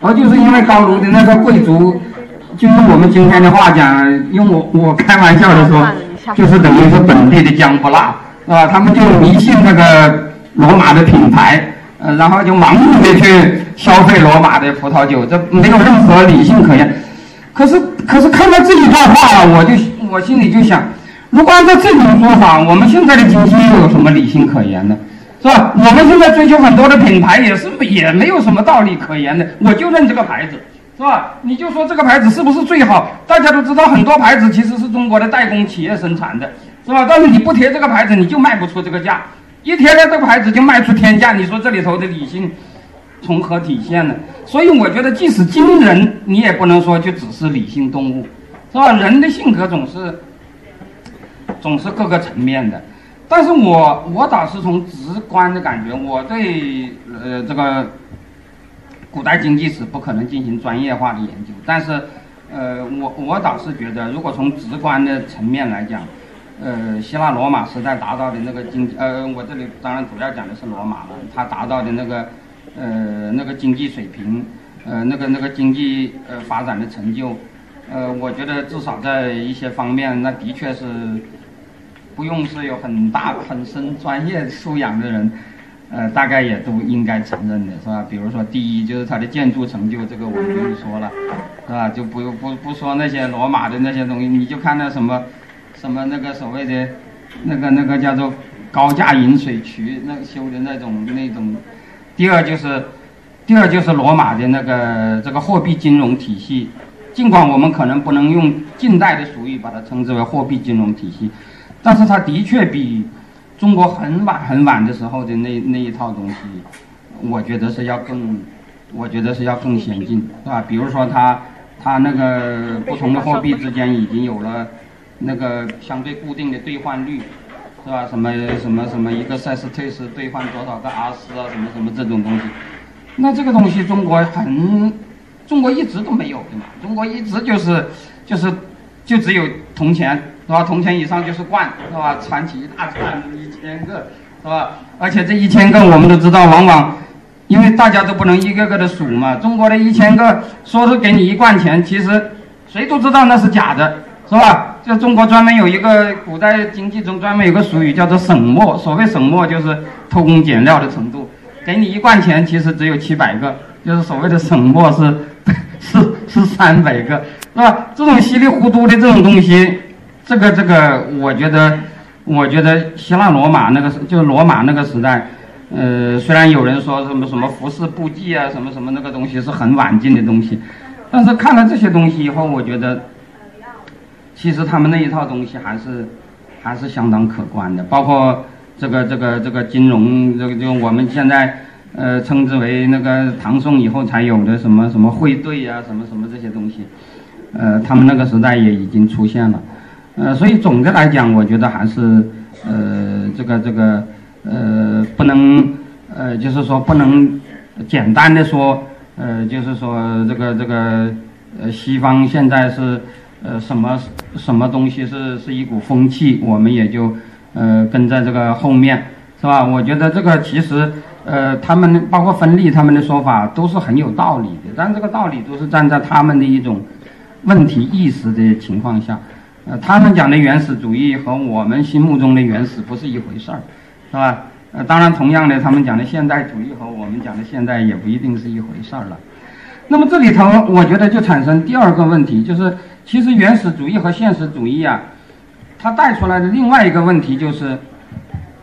而就是因为高卢的那个贵族，就用我们今天的话讲，用我我开玩笑的说，就是等于是本地的姜不辣，是吧？他们就迷信那个罗马的品牌。呃，然后就盲目的去消费罗马的葡萄酒，这没有任何理性可言。可是，可是看到这一段话，我就我心里就想，如果按照这种说法，我们现在的经济又有什么理性可言呢？是吧？我们现在追求很多的品牌，也是也没有什么道理可言的。我就认这个牌子，是吧？你就说这个牌子是不是最好？大家都知道，很多牌子其实是中国的代工企业生产的，是吧？但是你不贴这个牌子，你就卖不出这个价。一天天这个牌子就卖出天价，你说这里头的理性从何体现呢？所以我觉得，即使今人，你也不能说就只是理性动物，是吧？人的性格总是总是各个层面的。但是我我倒是从直观的感觉，我对呃这个古代经济史不可能进行专业化的研究，但是呃我我倒是觉得，如果从直观的层面来讲。呃，希腊罗马时代达到的那个经，呃，我这里当然主要讲的是罗马了，它达到的那个，呃，那个经济水平，呃，那个那个经济呃发展的成就，呃，我觉得至少在一些方面，那的确是不用是有很大很深专业素养的人，呃，大概也都应该承认的，是吧？比如说，第一就是它的建筑成就，这个我不用说了，是吧？就不不不说那些罗马的那些东西，你就看那什么。什么那个所谓的，那个那个叫做高架引水渠，那修的那种那种。第二就是，第二就是罗马的那个这个货币金融体系，尽管我们可能不能用近代的俗语把它称之为货币金融体系，但是它的确比中国很晚很晚的时候的那那一套东西，我觉得是要更，我觉得是要更先进，是吧？比如说它它那个不同的货币之间已经有了。那个相对固定的兑换率，是吧？什么什么什么一个赛斯特斯兑换多少个阿斯啊？什么什么这种东西，那这个东西中国很，中国一直都没有的嘛。中国一直就是就是就只有铜钱，是吧？铜钱以上就是罐，是吧？串起一大串一千个，是吧？而且这一千个我们都知道，往往因为大家都不能一个个的数嘛。中国的一千个说是给你一罐钱，其实谁都知道那是假的。是吧？就中国专门有一个古代经济中专门有个俗语叫做省墨，所谓省墨就是偷工减料的程度，给你一罐钱其实只有七百个，就是所谓的省墨是 *laughs* 是是三百个，是吧？这种稀里糊涂的这种东西，这个这个，我觉得我觉得希腊罗马那个就罗马那个时代，呃，虽然有人说什么什么服饰布迹啊，什么什么那个东西是很晚近的东西，但是看了这些东西以后，我觉得。其实他们那一套东西还是还是相当可观的，包括这个这个这个金融，这个就我们现在呃称之为那个唐宋以后才有的什么什么汇兑呀，什么什么这些东西，呃，他们那个时代也已经出现了，呃，所以总的来讲，我觉得还是呃这个这个呃不能呃就是说不能简单的说呃就是说这个这个呃西方现在是。呃，什么什么东西是是一股风气，我们也就呃跟在这个后面，是吧？我觉得这个其实呃，他们包括分立他们的说法都是很有道理的，但这个道理都是站在他们的一种问题意识的情况下，呃，他们讲的原始主义和我们心目中的原始不是一回事儿，是吧？呃，当然，同样的，他们讲的现代主义和我们讲的现代也不一定是一回事儿了。那么这里头，我觉得就产生第二个问题，就是。其实原始主义和现实主义啊，它带出来的另外一个问题就是，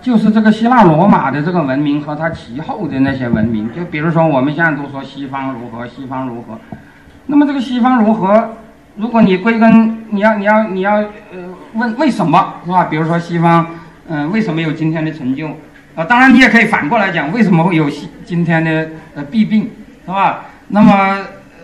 就是这个希腊罗马的这个文明和它其后的那些文明，就比如说我们现在都说西方如何，西方如何，那么这个西方如何，如果你归根，你要你要你要呃问为什么是吧？比如说西方，嗯，为什么有今天的成就？啊，当然你也可以反过来讲，为什么会有今今天的呃弊病，是吧？那么。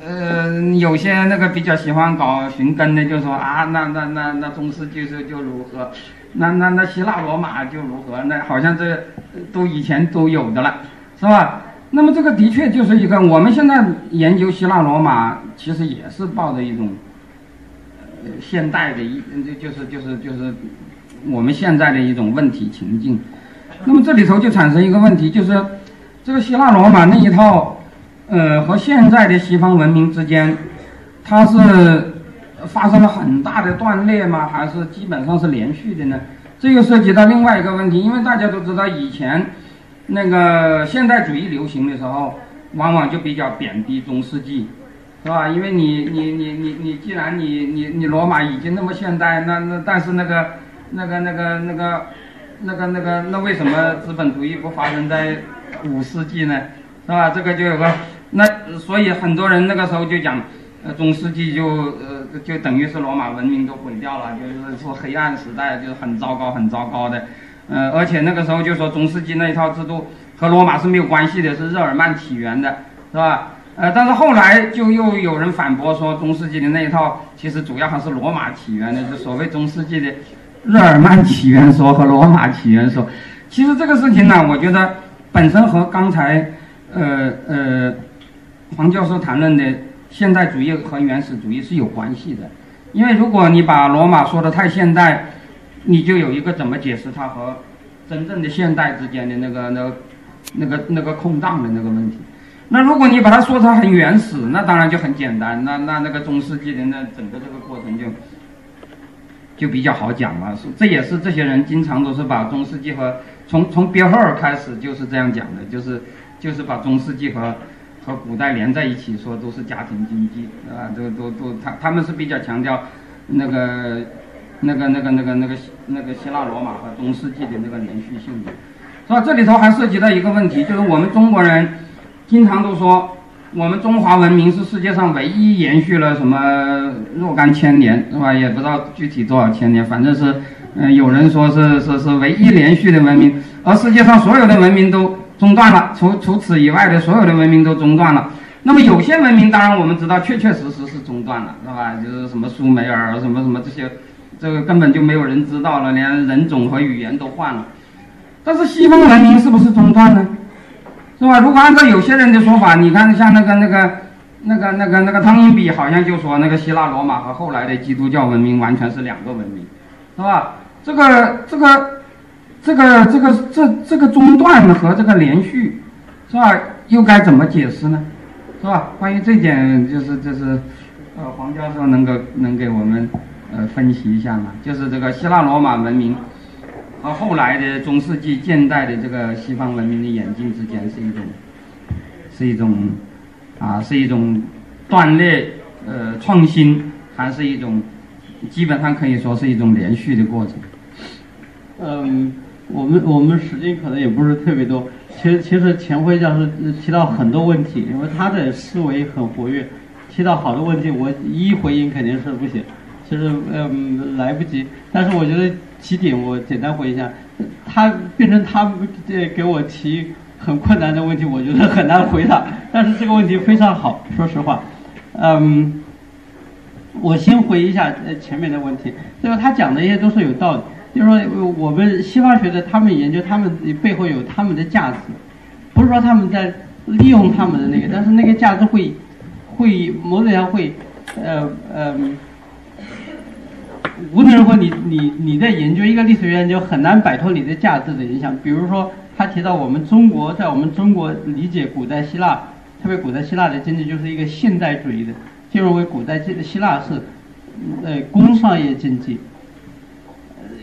呃，有些那个比较喜欢搞寻根的，就说啊，那那那那中世纪就就如何，那那那希腊罗马就如何，那好像这都以前都有的了，是吧？那么这个的确就是一个，我们现在研究希腊罗马，其实也是抱着一种呃现代的一，就就是就是就是我们现在的一种问题情境。那么这里头就产生一个问题，就是这个希腊罗马那一套。呃，和现在的西方文明之间，它是发生了很大的断裂吗？还是基本上是连续的呢？这又涉及到另外一个问题，因为大家都知道，以前那个现代主义流行的时候，往往就比较贬低中世纪，是吧？因为你你你你你，既然你你你罗马已经那么现代，那那但是那个那个那个那个那个那个那为什么资本主义不发生在五世纪呢？是吧？这个就有个。那所以很多人那个时候就讲，呃，中世纪就呃就等于是罗马文明都毁掉了，就是说黑暗时代就是很糟糕很糟糕的，呃，而且那个时候就说中世纪那一套制度和罗马是没有关系的，是日耳曼起源的，是吧？呃，但是后来就又有人反驳说中世纪的那一套其实主要还是罗马起源的，就所谓中世纪的日耳曼起源说和罗马起源说，其实这个事情呢，我觉得本身和刚才呃呃。黄教授谈论的现代主义和原始主义是有关系的，因为如果你把罗马说的太现代，你就有一个怎么解释它和真正的现代之间的那个、那个、那个、那个空档的那个问题。那如果你把它说它很原始，那当然就很简单，那那那个中世纪的那整个这个过程就就比较好讲了。这也是这些人经常都是把中世纪和从从别赫尔开始就是这样讲的，就是就是把中世纪和和古代连在一起说都是家庭经济，啊，都都都，他他们是比较强调那个那个那个那个那个那个希腊罗马和中世纪的那个连续性的，是吧？这里头还涉及到一个问题，就是我们中国人经常都说我们中华文明是世界上唯一延续了什么若干千年，是吧？也不知道具体多少千年，反正是嗯，有人说是是是唯一连续的文明，而世界上所有的文明都。中断了，除除此以外的所有的文明都中断了。那么有些文明，当然我们知道，确确实实是中断了，是吧？就是什么苏美尔，什么什么这些，这个根本就没有人知道了，连人种和语言都换了。但是西方文明是不是中断呢？是吧？如果按照有些人的说法，你看像那个那个那个那个那个汤因比，好像就说那个希腊罗马和后来的基督教文明完全是两个文明，是吧？这个这个。这个这个这这个中断和这个连续，是吧？又该怎么解释呢？是吧？关于这点，就是就是，呃，黄教授能够能给我们呃分析一下嘛，就是这个希腊罗马文明和后来的中世纪近代的这个西方文明的演进之间是一种是一种啊是一种断裂呃创新，还是一种基本上可以说是一种连续的过程。嗯，我们我们时间可能也不是特别多。其实其实钱辉教授提到很多问题，因为他的思维很活跃，提到好多问题，我一一回应肯定是不行。其实嗯来不及，但是我觉得几点我简单回一下。他变成他这给我提很困难的问题，我觉得很难回答。但是这个问题非常好，说实话，嗯，我先回一下呃前面的问题，这个他讲的一些都是有道理。就是说，我们西方学的，他们研究他们背后有他们的价值，不是说他们在利用他们的那个，但是那个价值会会某种上会呃呃，无论如何你你你在研究一个历史研究很难摆脱你的价值的影响。比如说，他提到我们中国在我们中国理解古代希腊，特别古代希腊的经济就是一个现代主义的，就认为古代希希腊是呃工商业经济。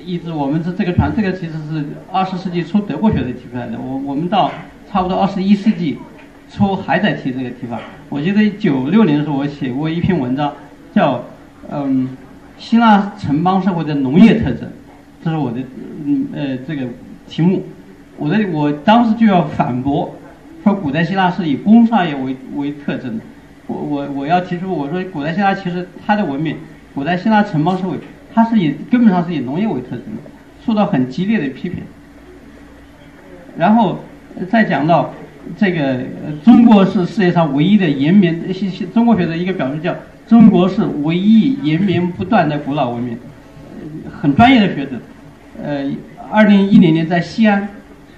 一直我们这这个船，这个其实是二十世纪初德国学者提出来的。我我们到差不多二十一世纪初还在提这个提法。我记得九六年的时候，我写过一篇文章，叫嗯希腊城邦社会的农业特征，这是我的嗯呃这个题目。我的我当时就要反驳，说古代希腊是以工商业为为特征的。我我我要提出我说古代希腊其实它的文明，古代希腊城邦社会。它是以根本上是以农业为特征的，受到很激烈的批评。然后再讲到这个，中国是世界上唯一的延绵，中国学的一个表述叫中国是唯一延绵不断的古老文明，很专业的学者。呃，二零一零年在西安，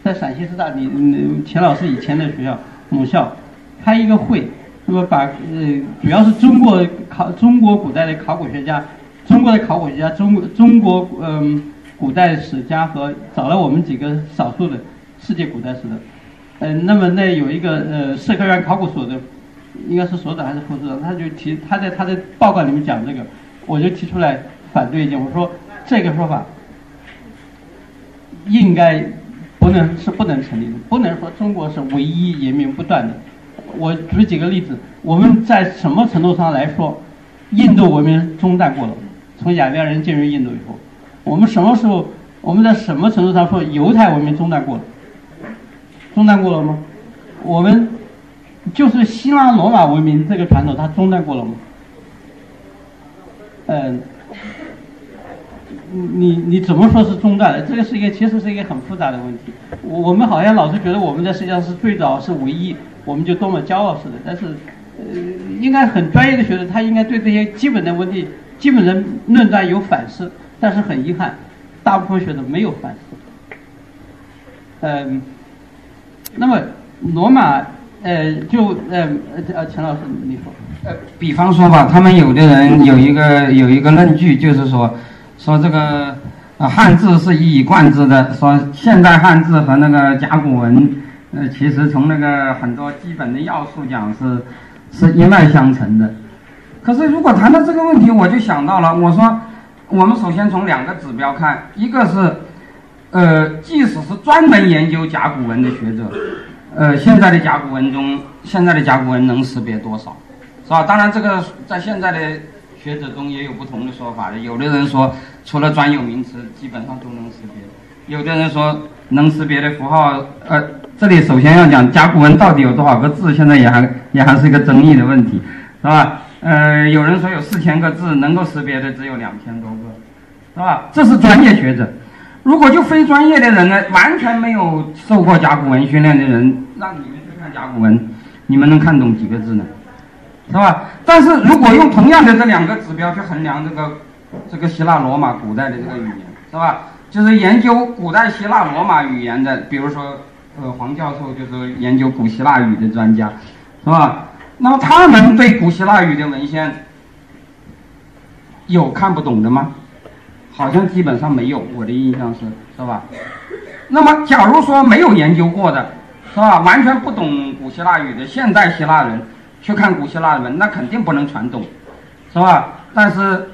在陕西师大，你钱老师以前的学校母校开一个会，那么把呃主要是中国考中国古代的考古学家。中国的考古学家，中中国嗯古代史家和找了我们几个少数的世界古代史的，嗯，那么那有一个呃社科院考古所的，应该是所长还是副所长，他就提他在他的报告里面讲这个，我就提出来反对意见，我说这个说法应该不能是不能成立的，不能说中国是唯一延绵不断的。我举几个例子，我们在什么程度上来说，印度文明中断过了？从雅利安人进入印度以后，我们什么时候？我们在什么程度上说犹太文明中断过了？中断过了吗？我们就是希腊罗马文明这个传统，它中断过了吗？嗯，你你怎么说是中断的？这个是一个其实是一个很复杂的问题。我们好像老是觉得我们在世界上是最早是唯一，我们就多么骄傲似的。但是，呃，应该很专业的学者，他应该对这些基本的问题。基本的论断有反思，但是很遗憾，大部分学者没有反思。嗯，那么罗马，呃，就呃呃，钱老师你说，呃，比方说吧，他们有的人有一个有一个论据，就是说，说这个啊汉字是一以贯之的，说现代汉字和那个甲骨文，呃，其实从那个很多基本的要素讲是是一脉相承的。可是，如果谈到这个问题，我就想到了。我说，我们首先从两个指标看，一个是，呃，即使是专门研究甲骨文的学者，呃，现在的甲骨文中，现在的甲骨文能识别多少，是吧？当然，这个在现在的学者中也有不同的说法。有的人说，除了专有名词，基本上都能识别；有的人说，能识别的符号，呃，这里首先要讲甲骨文到底有多少个字，现在也还也还是一个争议的问题，是吧？呃，有人说有四千个字，能够识别的只有两千多个，是吧？这是专业学者。如果就非专业的人呢，完全没有受过甲骨文训练的人，让你们去看甲骨文，你们能看懂几个字呢？是吧？但是如果用同样的这两个指标去衡量这个这个希腊罗马古代的这个语言，是吧？就是研究古代希腊罗马语言的，比如说呃黄教授就是研究古希腊语的专家，是吧？那么他们对古希腊语的文献有看不懂的吗？好像基本上没有，我的印象是，是吧？那么假如说没有研究过的，是吧？完全不懂古希腊语的现代希腊人去看古希腊文，那肯定不能传懂，是吧？但是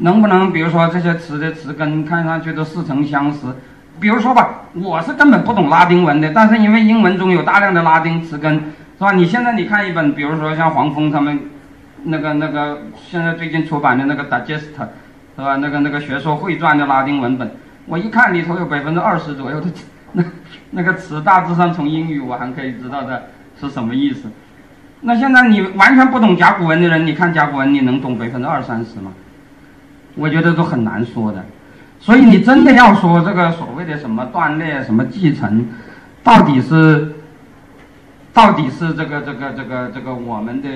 能不能比如说这些词的词根看上去都似曾相识？比如说吧，我是根本不懂拉丁文的，但是因为英文中有大量的拉丁词根，是吧？你现在你看一本，比如说像黄蜂他们那个那个现在最近出版的那个 Digest，是吧？那个那个学说汇传的拉丁文本，我一看里头有百分之二十左右的那那个词，大致上从英语我还可以知道的是什么意思。那现在你完全不懂甲骨文的人，你看甲骨文，你能懂百分之二三十吗？我觉得都很难说的。所以你真的要说这个所谓的什么断裂、什么继承，到底是，到底是这个这个这个这个我们的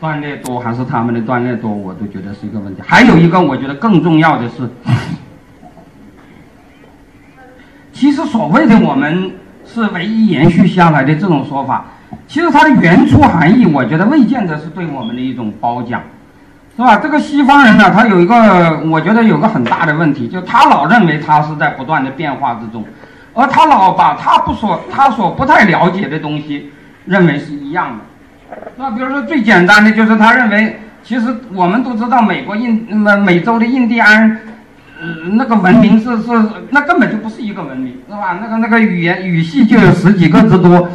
断裂多，还是他们的断裂多？我都觉得是一个问题。还有一个，我觉得更重要的是，其实所谓的我们是唯一延续下来的这种说法。其实它的原初含义，我觉得未见得是对我们的一种褒奖，是吧？这个西方人呢，他有一个，我觉得有个很大的问题，就他老认为他是在不断的变化之中，而他老把他不所他所不太了解的东西认为是一样的，那比如说最简单的就是他认为，其实我们都知道美国印那美洲的印第安，呃，那个文明是是那根本就不是一个文明，是吧？那个那个语言语系就有十几个之多。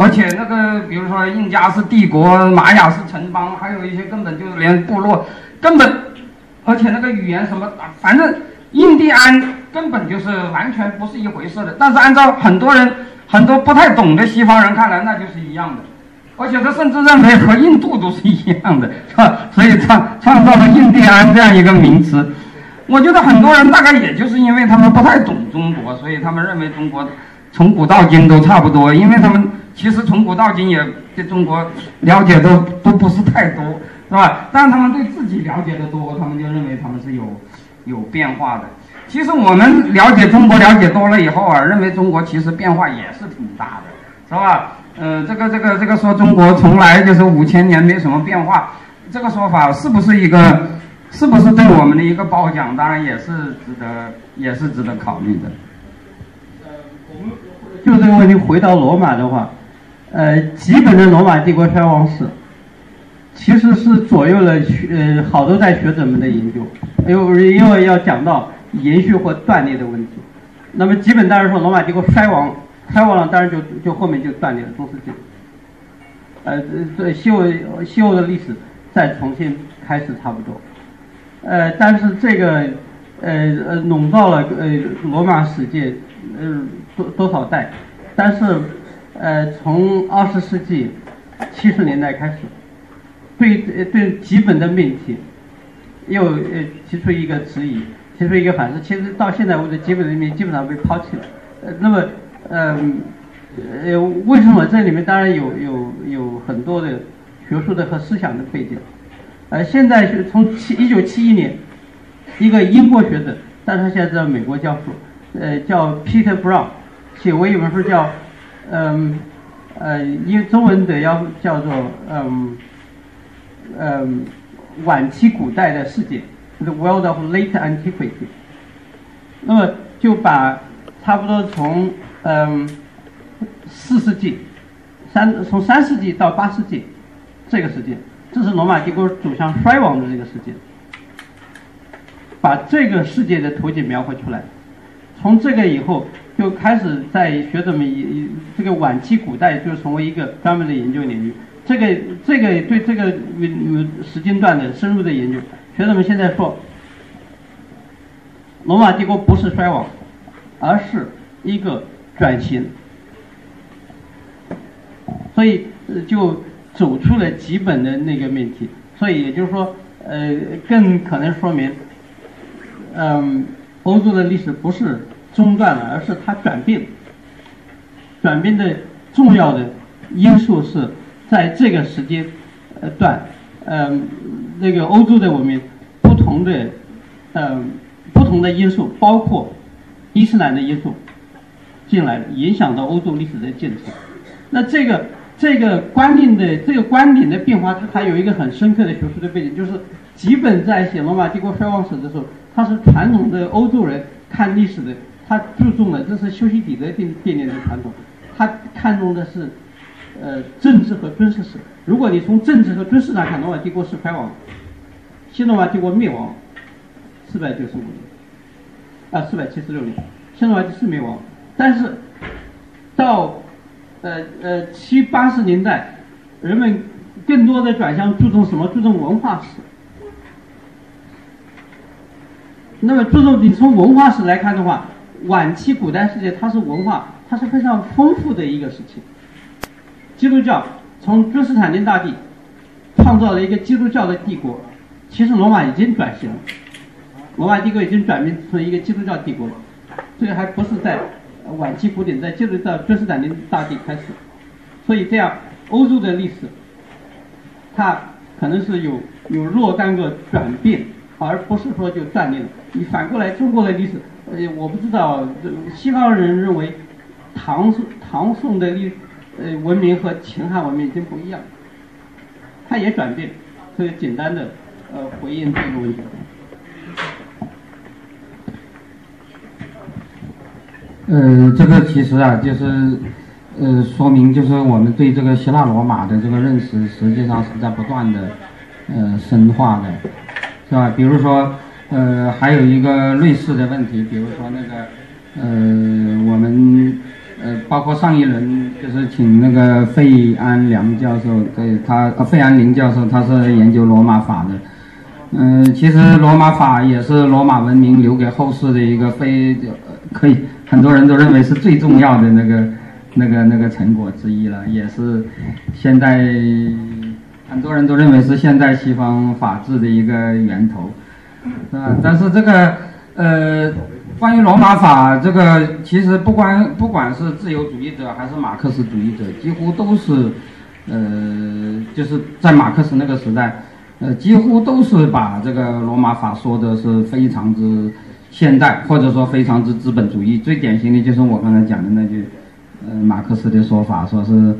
而且那个，比如说印加是帝国，玛雅是城邦，还有一些根本就是连部落，根本，而且那个语言什么，反正印第安根本就是完全不是一回事的。但是按照很多人很多不太懂的西方人看来，那就是一样的。而且他甚至认为和印度都是一样的，是吧？所以创创造了印第安这样一个名词。我觉得很多人大概也就是因为他们不太懂中国，所以他们认为中国从古到今都差不多，因为他们。其实从古到今也对中国了解都都不是太多，是吧？但他们对自己了解的多，他们就认为他们是有有变化的。其实我们了解中国了解多了以后啊，认为中国其实变化也是挺大的，是吧？呃，这个这个这个说中国从来就是五千年没什么变化，这个说法是不是一个是不是对我们的一个褒奖？当然也是值得也是值得考虑的。就这个问题回到罗马的话。呃，基本的罗马帝国衰亡史，其实是左右了学呃好多代学者们的研究，因为因为要讲到延续或断裂的问题。那么基本当然说罗马帝国衰亡，衰亡了当然就就后面就断裂了中世纪。呃，这西欧西欧的历史再重新开始差不多。呃，但是这个呃呃笼罩了呃罗马史界呃多多少代，但是。呃，从二十世纪七十年代开始，对对基本的命题又呃提出一个质疑，提出一个反思。其实到现在为止，基本的命题基本上被抛弃了。呃，那么嗯呃，为什么这里面当然有有有很多的学术的和思想的背景。呃，现在是从七一九七一年，一个英国学者，但是现在在美国教授，呃，叫 Peter Brown，写过一本书叫。嗯，呃，因为中文的要叫做嗯，嗯，晚期古代的世界，The World of Late Antiquity。那么就把差不多从嗯四世纪，三从三世纪到八世纪这个时间，这是罗马帝国走向衰亡的这个时间，把这个世界的图景描绘出来。从这个以后。就开始在学者们以以这个晚期古代就成为一个专门的研究领域。这个这个对这个有时间段的深入的研究，学者们现在说，罗马帝国不是衰亡，而是一个转型。所以就走出了基本的那个命题。所以也就是说，呃，更可能说明，嗯，欧洲的历史不是。中断了，而是它转变。转变的重要的因素是在这个时间段，嗯，那个欧洲的文明不同的嗯不同的因素，包括伊斯兰的因素进来，影响到欧洲历史的进程。那这个这个观念的这个观点的变化，它还有一个很深刻的学术的背景，就是基本在写罗马帝国衰亡史的时候，他是传统的欧洲人看历史的。他注重的这是修昔底德奠奠定的传统，他看重的是，呃，政治和军事史。如果你从政治和军事上看，罗马帝国是衰亡，新罗马帝国灭亡，四百九十五年，啊，四百七十六年，新罗马帝是灭亡，但是到呃呃七八十年代，人们更多的转向注重什么？注重文化史。那么注重你从文化史来看的话，晚期古代世界它是文化，它是非常丰富的一个时期。基督教从君士坦丁大帝创造了一个基督教的帝国，其实罗马已经转型了，罗马帝国已经转变成一个基督教帝国了。这个还不是在晚期古典，在接着到君士坦丁大帝开始，所以这样欧洲的历史，它可能是有有若干个转变。而不是说就断裂了。你反过来，中国的历史，呃，我不知道，西方人认为唐宋唐宋的历，呃，文明和秦汉文明已经不一样，它也转变。所以简单的，呃，回应这个问题。呃，这个其实啊，就是，呃，说明就是我们对这个希腊罗马的这个认识，实际上是在不断的，呃，深化的。是吧？比如说，呃，还有一个类似的问题，比如说那个，呃，我们，呃，包括上一轮就是请那个费安良教授，对他，呃，费安林教授，他是研究罗马法的，嗯，其实罗马法也是罗马文明留给后世的一个非，呃可以很多人都认为是最重要的那个，那个那个成果之一了，也是现在。很多人都认为是现代西方法治的一个源头，啊？但是这个，呃，关于罗马法这个，其实不管不管是自由主义者还是马克思主义者，几乎都是，呃，就是在马克思那个时代，呃，几乎都是把这个罗马法说的是非常之现代，或者说非常之资本主义。最典型的就是我刚才讲的那句，呃，马克思的说法，说是。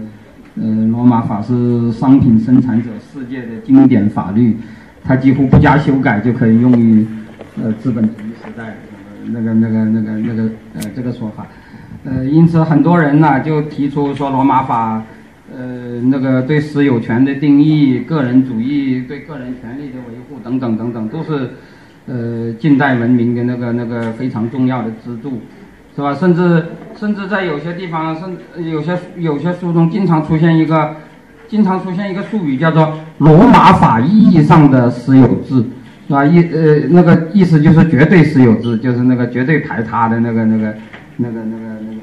呃，罗马法是商品生产者世界的经典法律，它几乎不加修改就可以用于呃资本主义时代那个那个那个那个呃这个说法。呃，因此很多人呢就提出说罗马法呃那个对私有权的定义、个人主义对个人权利的维护等等等等，都是呃近代文明的那个那个非常重要的支柱。是吧？甚至甚至在有些地方，甚有些有些书中经常出现一个，经常出现一个术语，叫做罗马法意义上的私有制，是吧？意呃那个意思就是绝对私有制，就是那个绝对排他的那个那个那个那个那个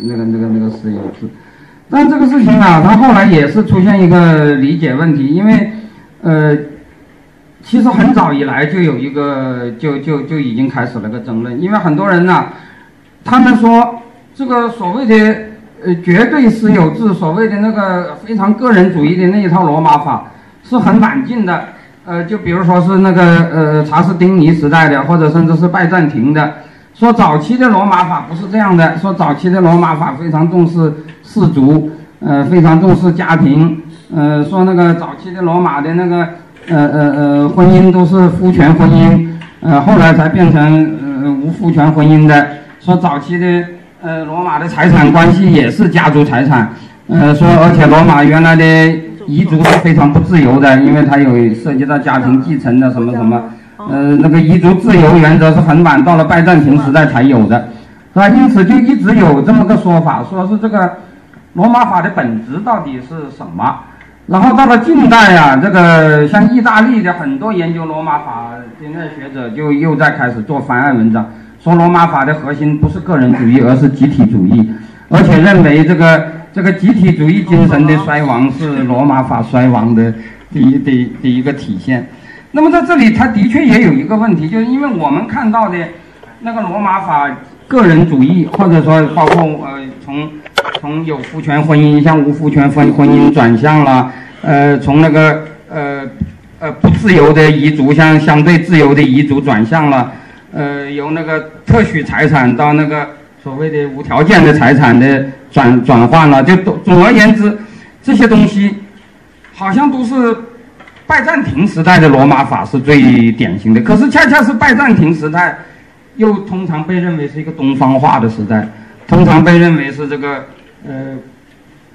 那个那个那个那个私有制。但这个事情啊，它后来也是出现一个理解问题，因为呃，其实很早以来就有一个就就就已经开始了个争论，因为很多人呢。他们说，这个所谓的呃绝对私有制，所谓的那个非常个人主义的那一套罗马法，是很晚近的。呃，就比如说是那个呃查士丁尼时代的，或者甚至是拜占庭的。说早期的罗马法不是这样的，说早期的罗马法非常重视氏族，呃，非常重视家庭。呃，说那个早期的罗马的那个呃呃呃婚姻都是夫权婚姻，呃，后来才变成呃无夫权婚姻的。说早期的呃罗马的财产关系也是家族财产，呃说而且罗马原来的遗族是非常不自由的，因为它有涉及到家庭继承的什么什么，呃那个遗族自由原则是很晚到了拜占庭时代才有的，是吧？因此就一直有这么个说法，说是这个罗马法的本质到底是什么？然后到了近代啊，这个像意大利的很多研究罗马法的那学者就又在开始做翻案文章。说罗马法的核心不是个人主义，而是集体主义，而且认为这个这个集体主义精神的衰亡是罗马法衰亡的第一的第一个体现。那么在这里，他的确也有一个问题，就是因为我们看到的那个罗马法个人主义，或者说包括呃从从有夫权婚姻向无夫权婚婚姻转向了，呃从那个呃呃不自由的彝族向相对自由的彝族转向了。呃，由那个特许财产到那个所谓的无条件的财产的转转换了，就总总而言之，这些东西好像都是拜占庭时代的罗马法是最典型的。可是恰恰是拜占庭时代，又通常被认为是一个东方化的时代，通常被认为是这个呃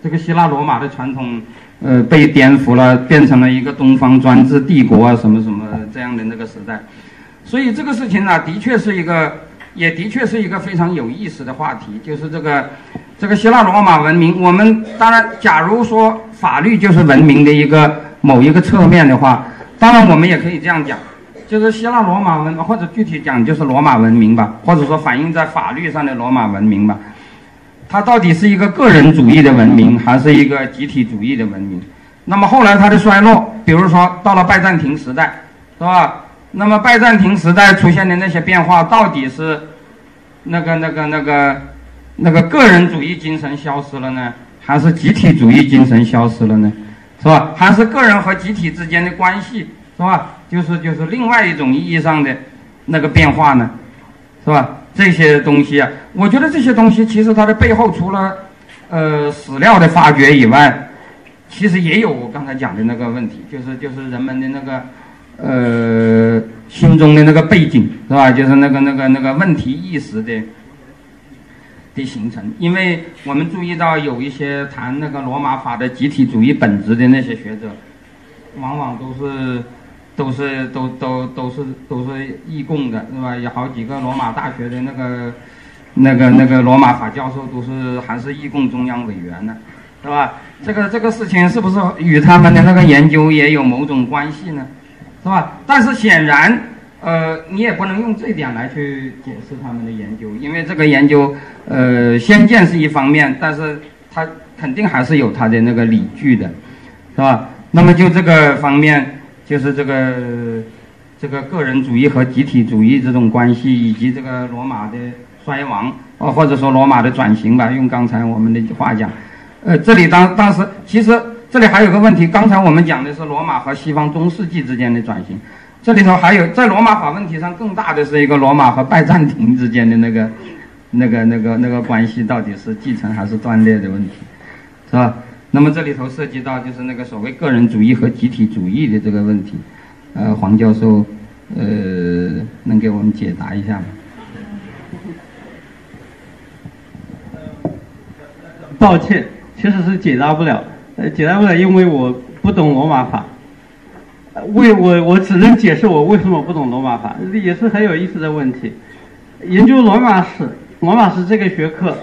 这个希腊罗马的传统呃被颠覆了，变成了一个东方专制帝国啊什么什么这样的那个时代。所以这个事情呢，的确是一个，也的确是一个非常有意思的话题，就是这个这个希腊罗马文明。我们当然，假如说法律就是文明的一个某一个侧面的话，当然我们也可以这样讲，就是希腊罗马文，或者具体讲就是罗马文明吧，或者说反映在法律上的罗马文明吧。它到底是一个个人主义的文明，还是一个集体主义的文明？那么后来它的衰落，比如说到了拜占庭时代，是吧？那么拜占庭时代出现的那些变化，到底是那个、那个、那个、那个个人主义精神消失了呢，还是集体主义精神消失了呢？是吧？还是个人和集体之间的关系，是吧？就是就是另外一种意义上的那个变化呢，是吧？这些东西啊，我觉得这些东西其实它的背后，除了呃史料的发掘以外，其实也有我刚才讲的那个问题，就是就是人们的那个呃心中的那个背景，是吧？就是那个那个那个问题意识的的形成。因为我们注意到有一些谈那个罗马法的集体主义本质的那些学者，往往都是。都是都都都是都是义工的，是吧？有好几个罗马大学的那个那个那个罗马法教授都是还是义工中央委员呢，是吧？这个这个事情是不是与他们的那个研究也有某种关系呢？是吧？但是显然，呃，你也不能用这点来去解释他们的研究，因为这个研究，呃，先见是一方面，但是它肯定还是有它的那个理据的，是吧？那么就这个方面。就是这个这个个人主义和集体主义这种关系，以及这个罗马的衰亡，哦，或者说罗马的转型吧，用刚才我们的话讲，呃，这里当当时其实这里还有个问题，刚才我们讲的是罗马和西方中世纪之间的转型，这里头还有在罗马法问题上更大的是一个罗马和拜占庭之间的那个 *laughs* 那个那个那个关系到底是继承还是断裂的问题，是吧？那么这里头涉及到就是那个所谓个人主义和集体主义的这个问题，呃，黄教授，呃，能给我们解答一下吗？抱歉，其实是解答不了，呃，解答不了，因为我不懂罗马法。为我我只能解释我为什么不懂罗马法，也是很有意思的问题。研究罗马史，罗马史这个学科。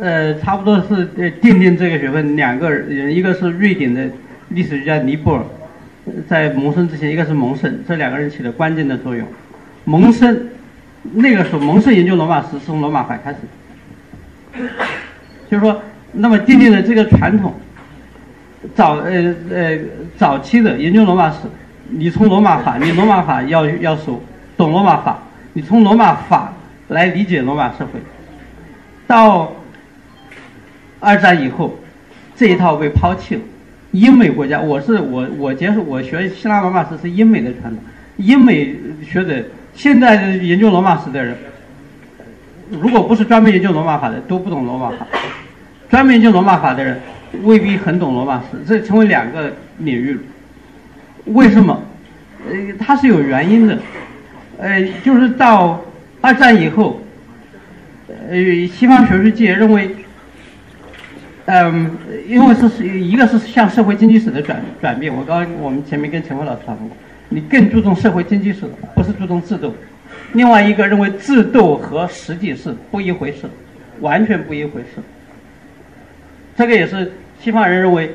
呃，差不多是呃奠定这个学问两个人，一个是瑞典的历史学家尼泊尔，在蒙生之前，一个是蒙生，这两个人起了关键的作用。蒙生那个时候，蒙生研究罗马史是从罗马法开始，就是说，那么奠定了这个传统。早呃呃早期的研究罗马史，你从罗马法，*laughs* 你罗马法要要熟，懂罗马法，你从罗马法来理解罗马社会，到。二战以后，这一套被抛弃了。英美国家，我是我我接受我学希腊罗马史是英美的传统。英美学者现在研究罗马史的人，如果不是专门研究罗马法的，都不懂罗马法。专门研究罗马法的人未必很懂罗马史，这成为两个领域。为什么？呃，它是有原因的。呃，就是到二战以后，呃，西方学术界认为。嗯，因为是一个是向社会经济史的转转变。我刚我们前面跟陈辉老师讨论过，你更注重社会经济史，不是注重制度。另外一个认为制度和实际是不一回事，完全不一回事。这个也是西方人认为，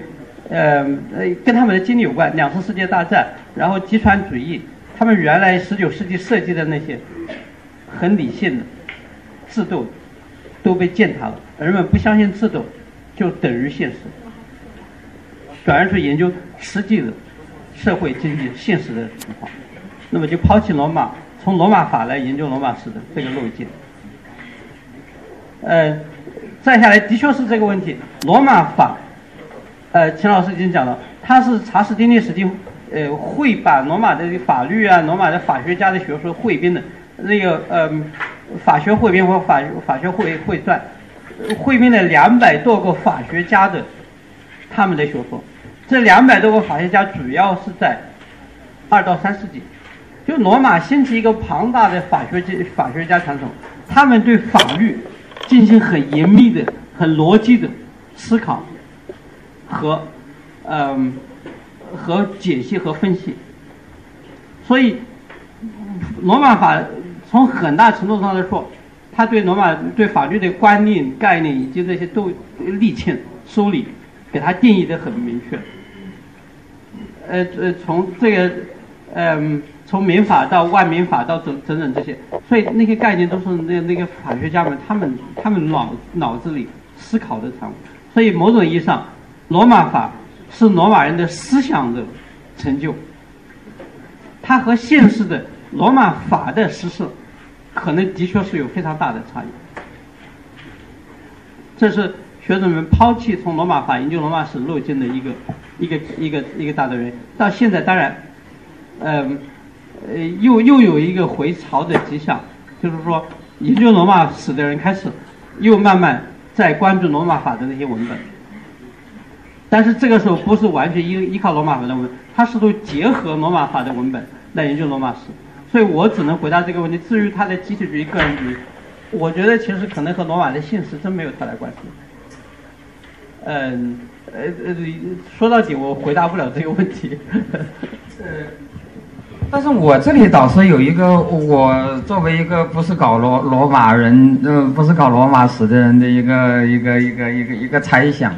呃呃，跟他们的经历有关。两次世界大战，然后集权主义，他们原来十九世纪设计的那些很理性的制度都被践踏了，人们不相信制度。就等于现实，转而去研究实际的社会经济现实的情况，那么就抛弃罗马，从罗马法来研究罗马史的这个路径。呃，再下来的确是这个问题，罗马法，呃，秦老师已经讲了，他是查士丁尼时期，呃，会把罗马的法律啊，罗马的法学家的学说汇编的，那个呃，法学汇编或法法学汇汇传。汇编了两百多个法学家的他们的学说，这两百多个法学家主要是在二到三世纪，就罗马兴起一个庞大的法学界法学家传统，他们对法律进行很严密的、很逻辑的思考和嗯和解析和分析，所以罗马法从很大程度上来说，他对罗马对法律的观念、概念以及这些都立清、梳理，给他定义的很明确。呃呃，从这个，嗯，从民法到万民法到整整整这些，所以那些概念都是那那个法学家们他们他们脑脑子里思考的产物。所以某种意义上，罗马法是罗马人的思想的成就。它和现实的罗马法的实施，可能的确是有非常大的差异。这是学者们抛弃从罗马法研究罗马史路径的一个一个一个一个大的原因。到现在，当然，呃，呃，又又有一个回潮的迹象，就是说，研究罗马史的人开始又慢慢在关注罗马法的那些文本。但是这个时候不是完全依依靠罗马法的文本，他试图结合罗马法的文本。来研究罗马史，所以我只能回答这个问题。至于他的集体主义、个人主义，我觉得其实可能和罗马的现实真没有太大关系。嗯，呃呃，说到底我回答不了这个问题。*laughs* 呃，但是我这里倒是有一个，我作为一个不是搞罗罗马人，呃，不是搞罗马史的人的一个一个一个一个一个猜想，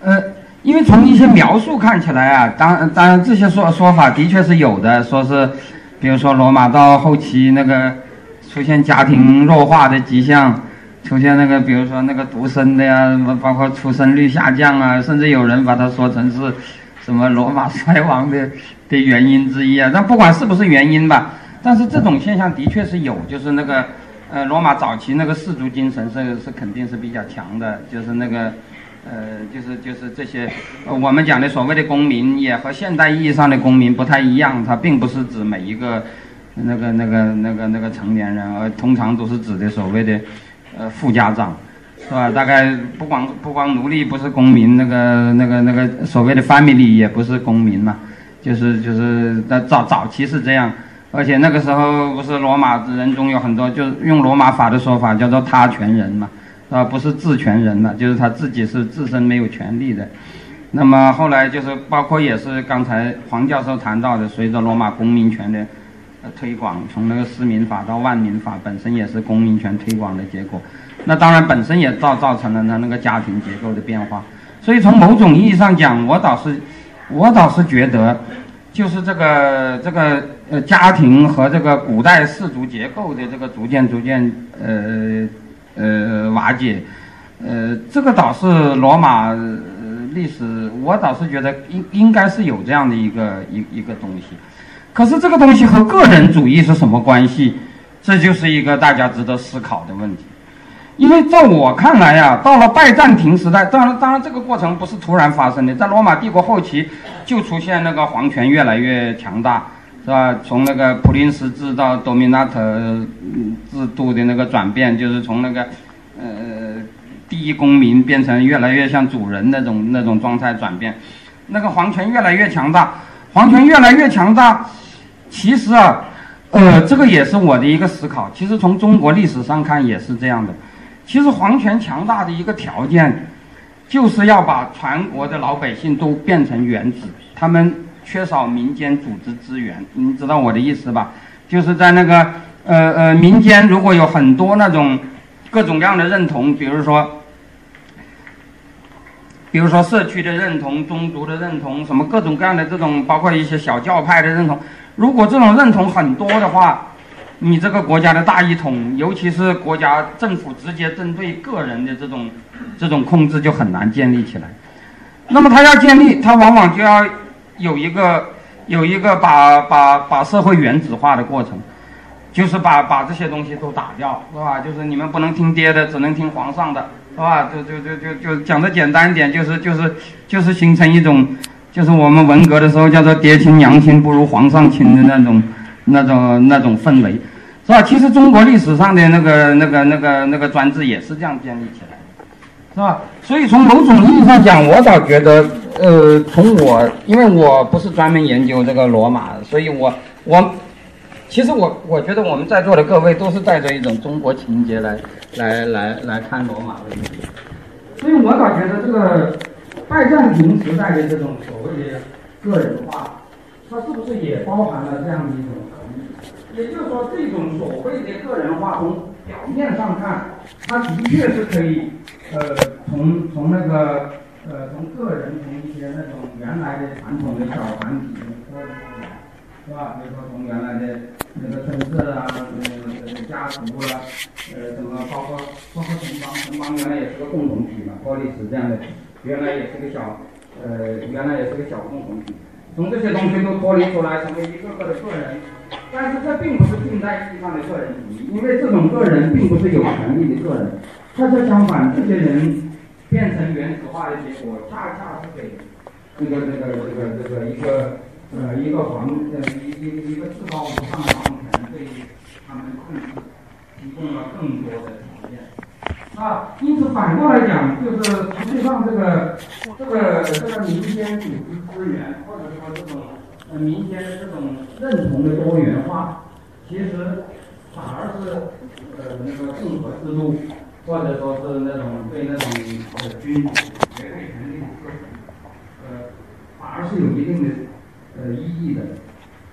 呃。因为从一些描述看起来啊，当当然这些说说法的确是有的，说是，比如说罗马到后期那个出现家庭弱化的迹象，出现那个比如说那个独生的呀，包括出生率下降啊，甚至有人把它说成是什么罗马 *laughs* 衰亡的的原因之一啊。但不管是不是原因吧，但是这种现象的确是有，就是那个呃罗马早期那个氏族精神是是肯定是比较强的，就是那个。呃，就是就是这些，我们讲的所谓的公民，也和现代意义上的公民不太一样。它并不是指每一个那个那个那个那个成年人，而通常都是指的所谓的呃富家长，是吧？大概不光不光奴隶不是公民，那个那个那个所谓的 family 也不是公民嘛。就是就是在早早期是这样，而且那个时候不是罗马人中有很多，就用罗马法的说法叫做他权人嘛。啊，不是自权人了，就是他自己是自身没有权利的。那么后来就是包括也是刚才黄教授谈到的，随着罗马公民权的推广，从那个私民法到万民法，本身也是公民权推广的结果。那当然本身也造造成了他那个家庭结构的变化。所以从某种意义上讲，我倒是我倒是觉得，就是这个这个呃家庭和这个古代氏族结构的这个逐渐逐渐呃。呃，瓦解，呃，这个倒是罗马历史，我倒是觉得应应该是有这样的一个一一个东西，可是这个东西和个人主义是什么关系？这就是一个大家值得思考的问题。因为在我看来呀，到了拜占庭时代，当然当然这个过程不是突然发生的，在罗马帝国后期就出现那个皇权越来越强大。是吧？从那个普林斯制到 dominator 制度的那个转变，就是从那个呃第一公民变成越来越像主人那种那种状态转变，那个皇权越来越强大，皇权越来越强大。其实啊，呃，这个也是我的一个思考。其实从中国历史上看也是这样的。其实皇权强大的一个条件，就是要把全国的老百姓都变成原子，他们。缺少民间组织资源，你知道我的意思吧？就是在那个呃呃民间，如果有很多那种各种各样的认同，比如说，比如说社区的认同、宗族的认同，什么各种各样的这种，包括一些小教派的认同，如果这种认同很多的话，你这个国家的大一统，尤其是国家政府直接针对个人的这种这种控制，就很难建立起来。那么他要建立，他往往就要。有一个有一个把把把社会原子化的过程，就是把把这些东西都打掉，是吧？就是你们不能听爹的，只能听皇上的，是吧？就就就就就讲的简单一点，就是就是就是形成一种，就是我们文革的时候叫做爹亲娘亲不如皇上亲的那种那种那种氛围，是吧？其实中国历史上的那个那个那个那个专制也是这样建立起来的，是吧？所以从某种意义上讲，我倒觉得。呃，从我，因为我不是专门研究这个罗马，所以我我其实我我觉得我们在座的各位都是带着一种中国情节来来来来看罗马问题，所以我倒觉得这个拜占庭时代的这种所谓的个人化，它是不是也包含了这样的一种？也就是说，这种所谓的个人化，从表面上看，它的确是可以，呃，从从那个呃，从个人从一些那种原来的传统的小团体脱离出来，是吧？比如说从原来的那个村社啊，呃，家族啊，呃，什么包括包括城邦，城邦原来也是个共同体嘛，波利斯这样的，原来也是个小，呃，原来也是个小共同体。从这些东西都脱离出来，成为一个个的个人，但是这并不是近代意义上的个人主义，因为这种个人并不是有权利的个人，恰恰相反，这些人变成原子化的结果，恰恰是给这个这个这个这个一个呃一个皇呃一一一个至高无上的王权对他们控制提供了更多的条件。啊，因此反过来讲，就是实际上这个这个这个民间组织资源，或者说这种呃民间的这种认同的多元化，其实反而是呃那个共和制度，或者说是那种对那种呃君主绝对权力的，呃反而是有一定的呃意义的，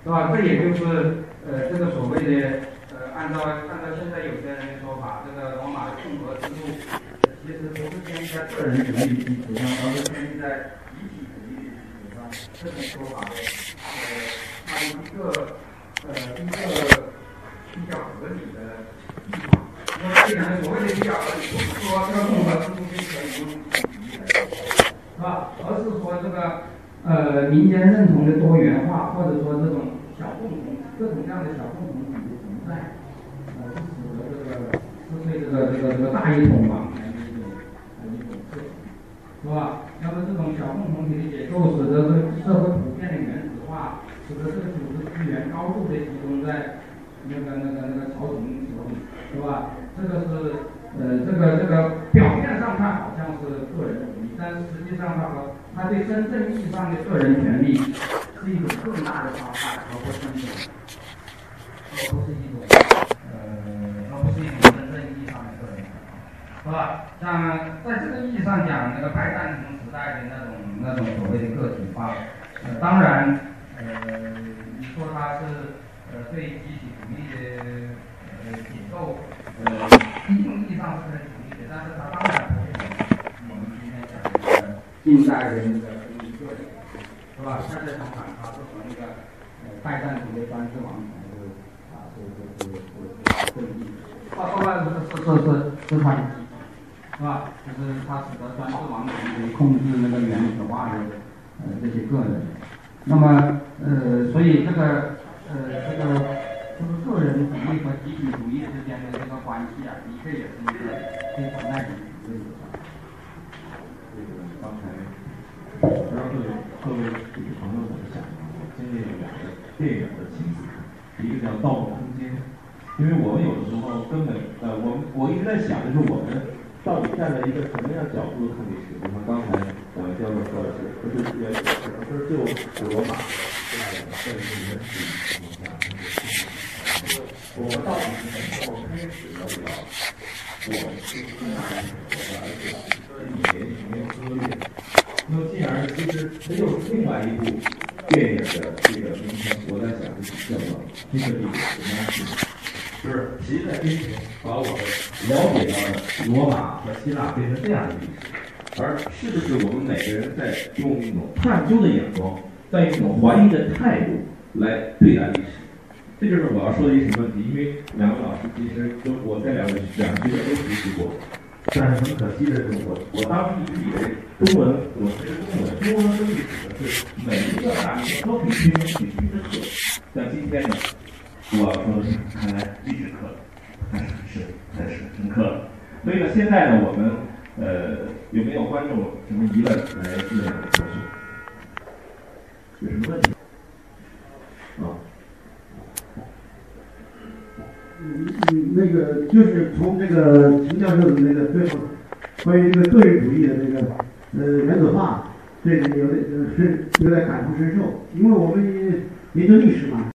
是吧？这也就是呃这个所谓的。按照按照现在有些人的说法，这个罗马的共和制度其实不是建立在个人主义基础上，而是建立在集体主义基础上。这种说法，呃，它一个呃一个比较合理的地方。那这两个所谓的比较合理，不是说这个共和制度就可以不用主义的，是吧？而是说这个呃民间认同的多元化，或者说这种小共同各种各样的小共同。对这个这个这个大一统王权的一种一种，是吧？那么这种小共同体的结构，使得这个社会普遍的原子化，使得这个组织资源高度的集中在那个那个那个朝廷手里，是吧？这个是呃这个这个表面上看好像是个人主义，但是实际上它和它对真正意义上的个人权利是一种更大的伤害和不尊重，而不是一种是吧？像在这个意义上讲，那个拜占庭时代的那种那种所谓的个体化，呃，当然，呃，你说它是呃对集体主义的呃结构，呃，一定意义上是很主义的，但是它当然不是我们今天讲的近代的那个独立个体，是吧？恰恰相反，它是从那个呃拜占庭的专制王权是啊是是是是正义，啊，后来是是是是它。是吧？就是它使得专制王权可以控制那个原子化的呃这些个人。那么呃，所以这个呃这个就是个人主义和集体主义之间的这个关系啊，的确也是一个非常耐人寻味的。这个刚才不知道各位各位这个朋友怎么想的？今天有两个电影的情节，一个叫《盗梦空间》，因为我们有的时候根本呃，我我一直在想，就是我们。到底站在一个什么样角度看历史？比如说刚才两位教授说的是，不是原始，不是就古罗马这样的政治原始情况下，我们到底是什么时候开始要要我们去看我们而且是以前没有割裂？那么进而其实它又是另外一部电影的这个名称，我在想是叫做《黑色帝国》的是谁在今天把我们了解到的罗马和希腊变成这样的历史，而是不是我们每个人在用一种探究的眼光，在用一种怀疑的态度来对待历史？这就是我要说的一个问题。因为两位老师其实跟我在两个两个学都学习过，但是很可惜的是，我我当时一直以为中文我学中文，中文和历史的是每一个大学都可以学进去的课，但今天呢？我说的是，看来历史课还是是还是深刻。所以呢，现在呢，我们呃有没有观众什么疑问来问我说？有什么问题？啊？嗯，那个就是从这个秦教授的那个最后关于这个个人主义的那个呃原子化，这个有点是有点感同身受，因为我们研究历史嘛。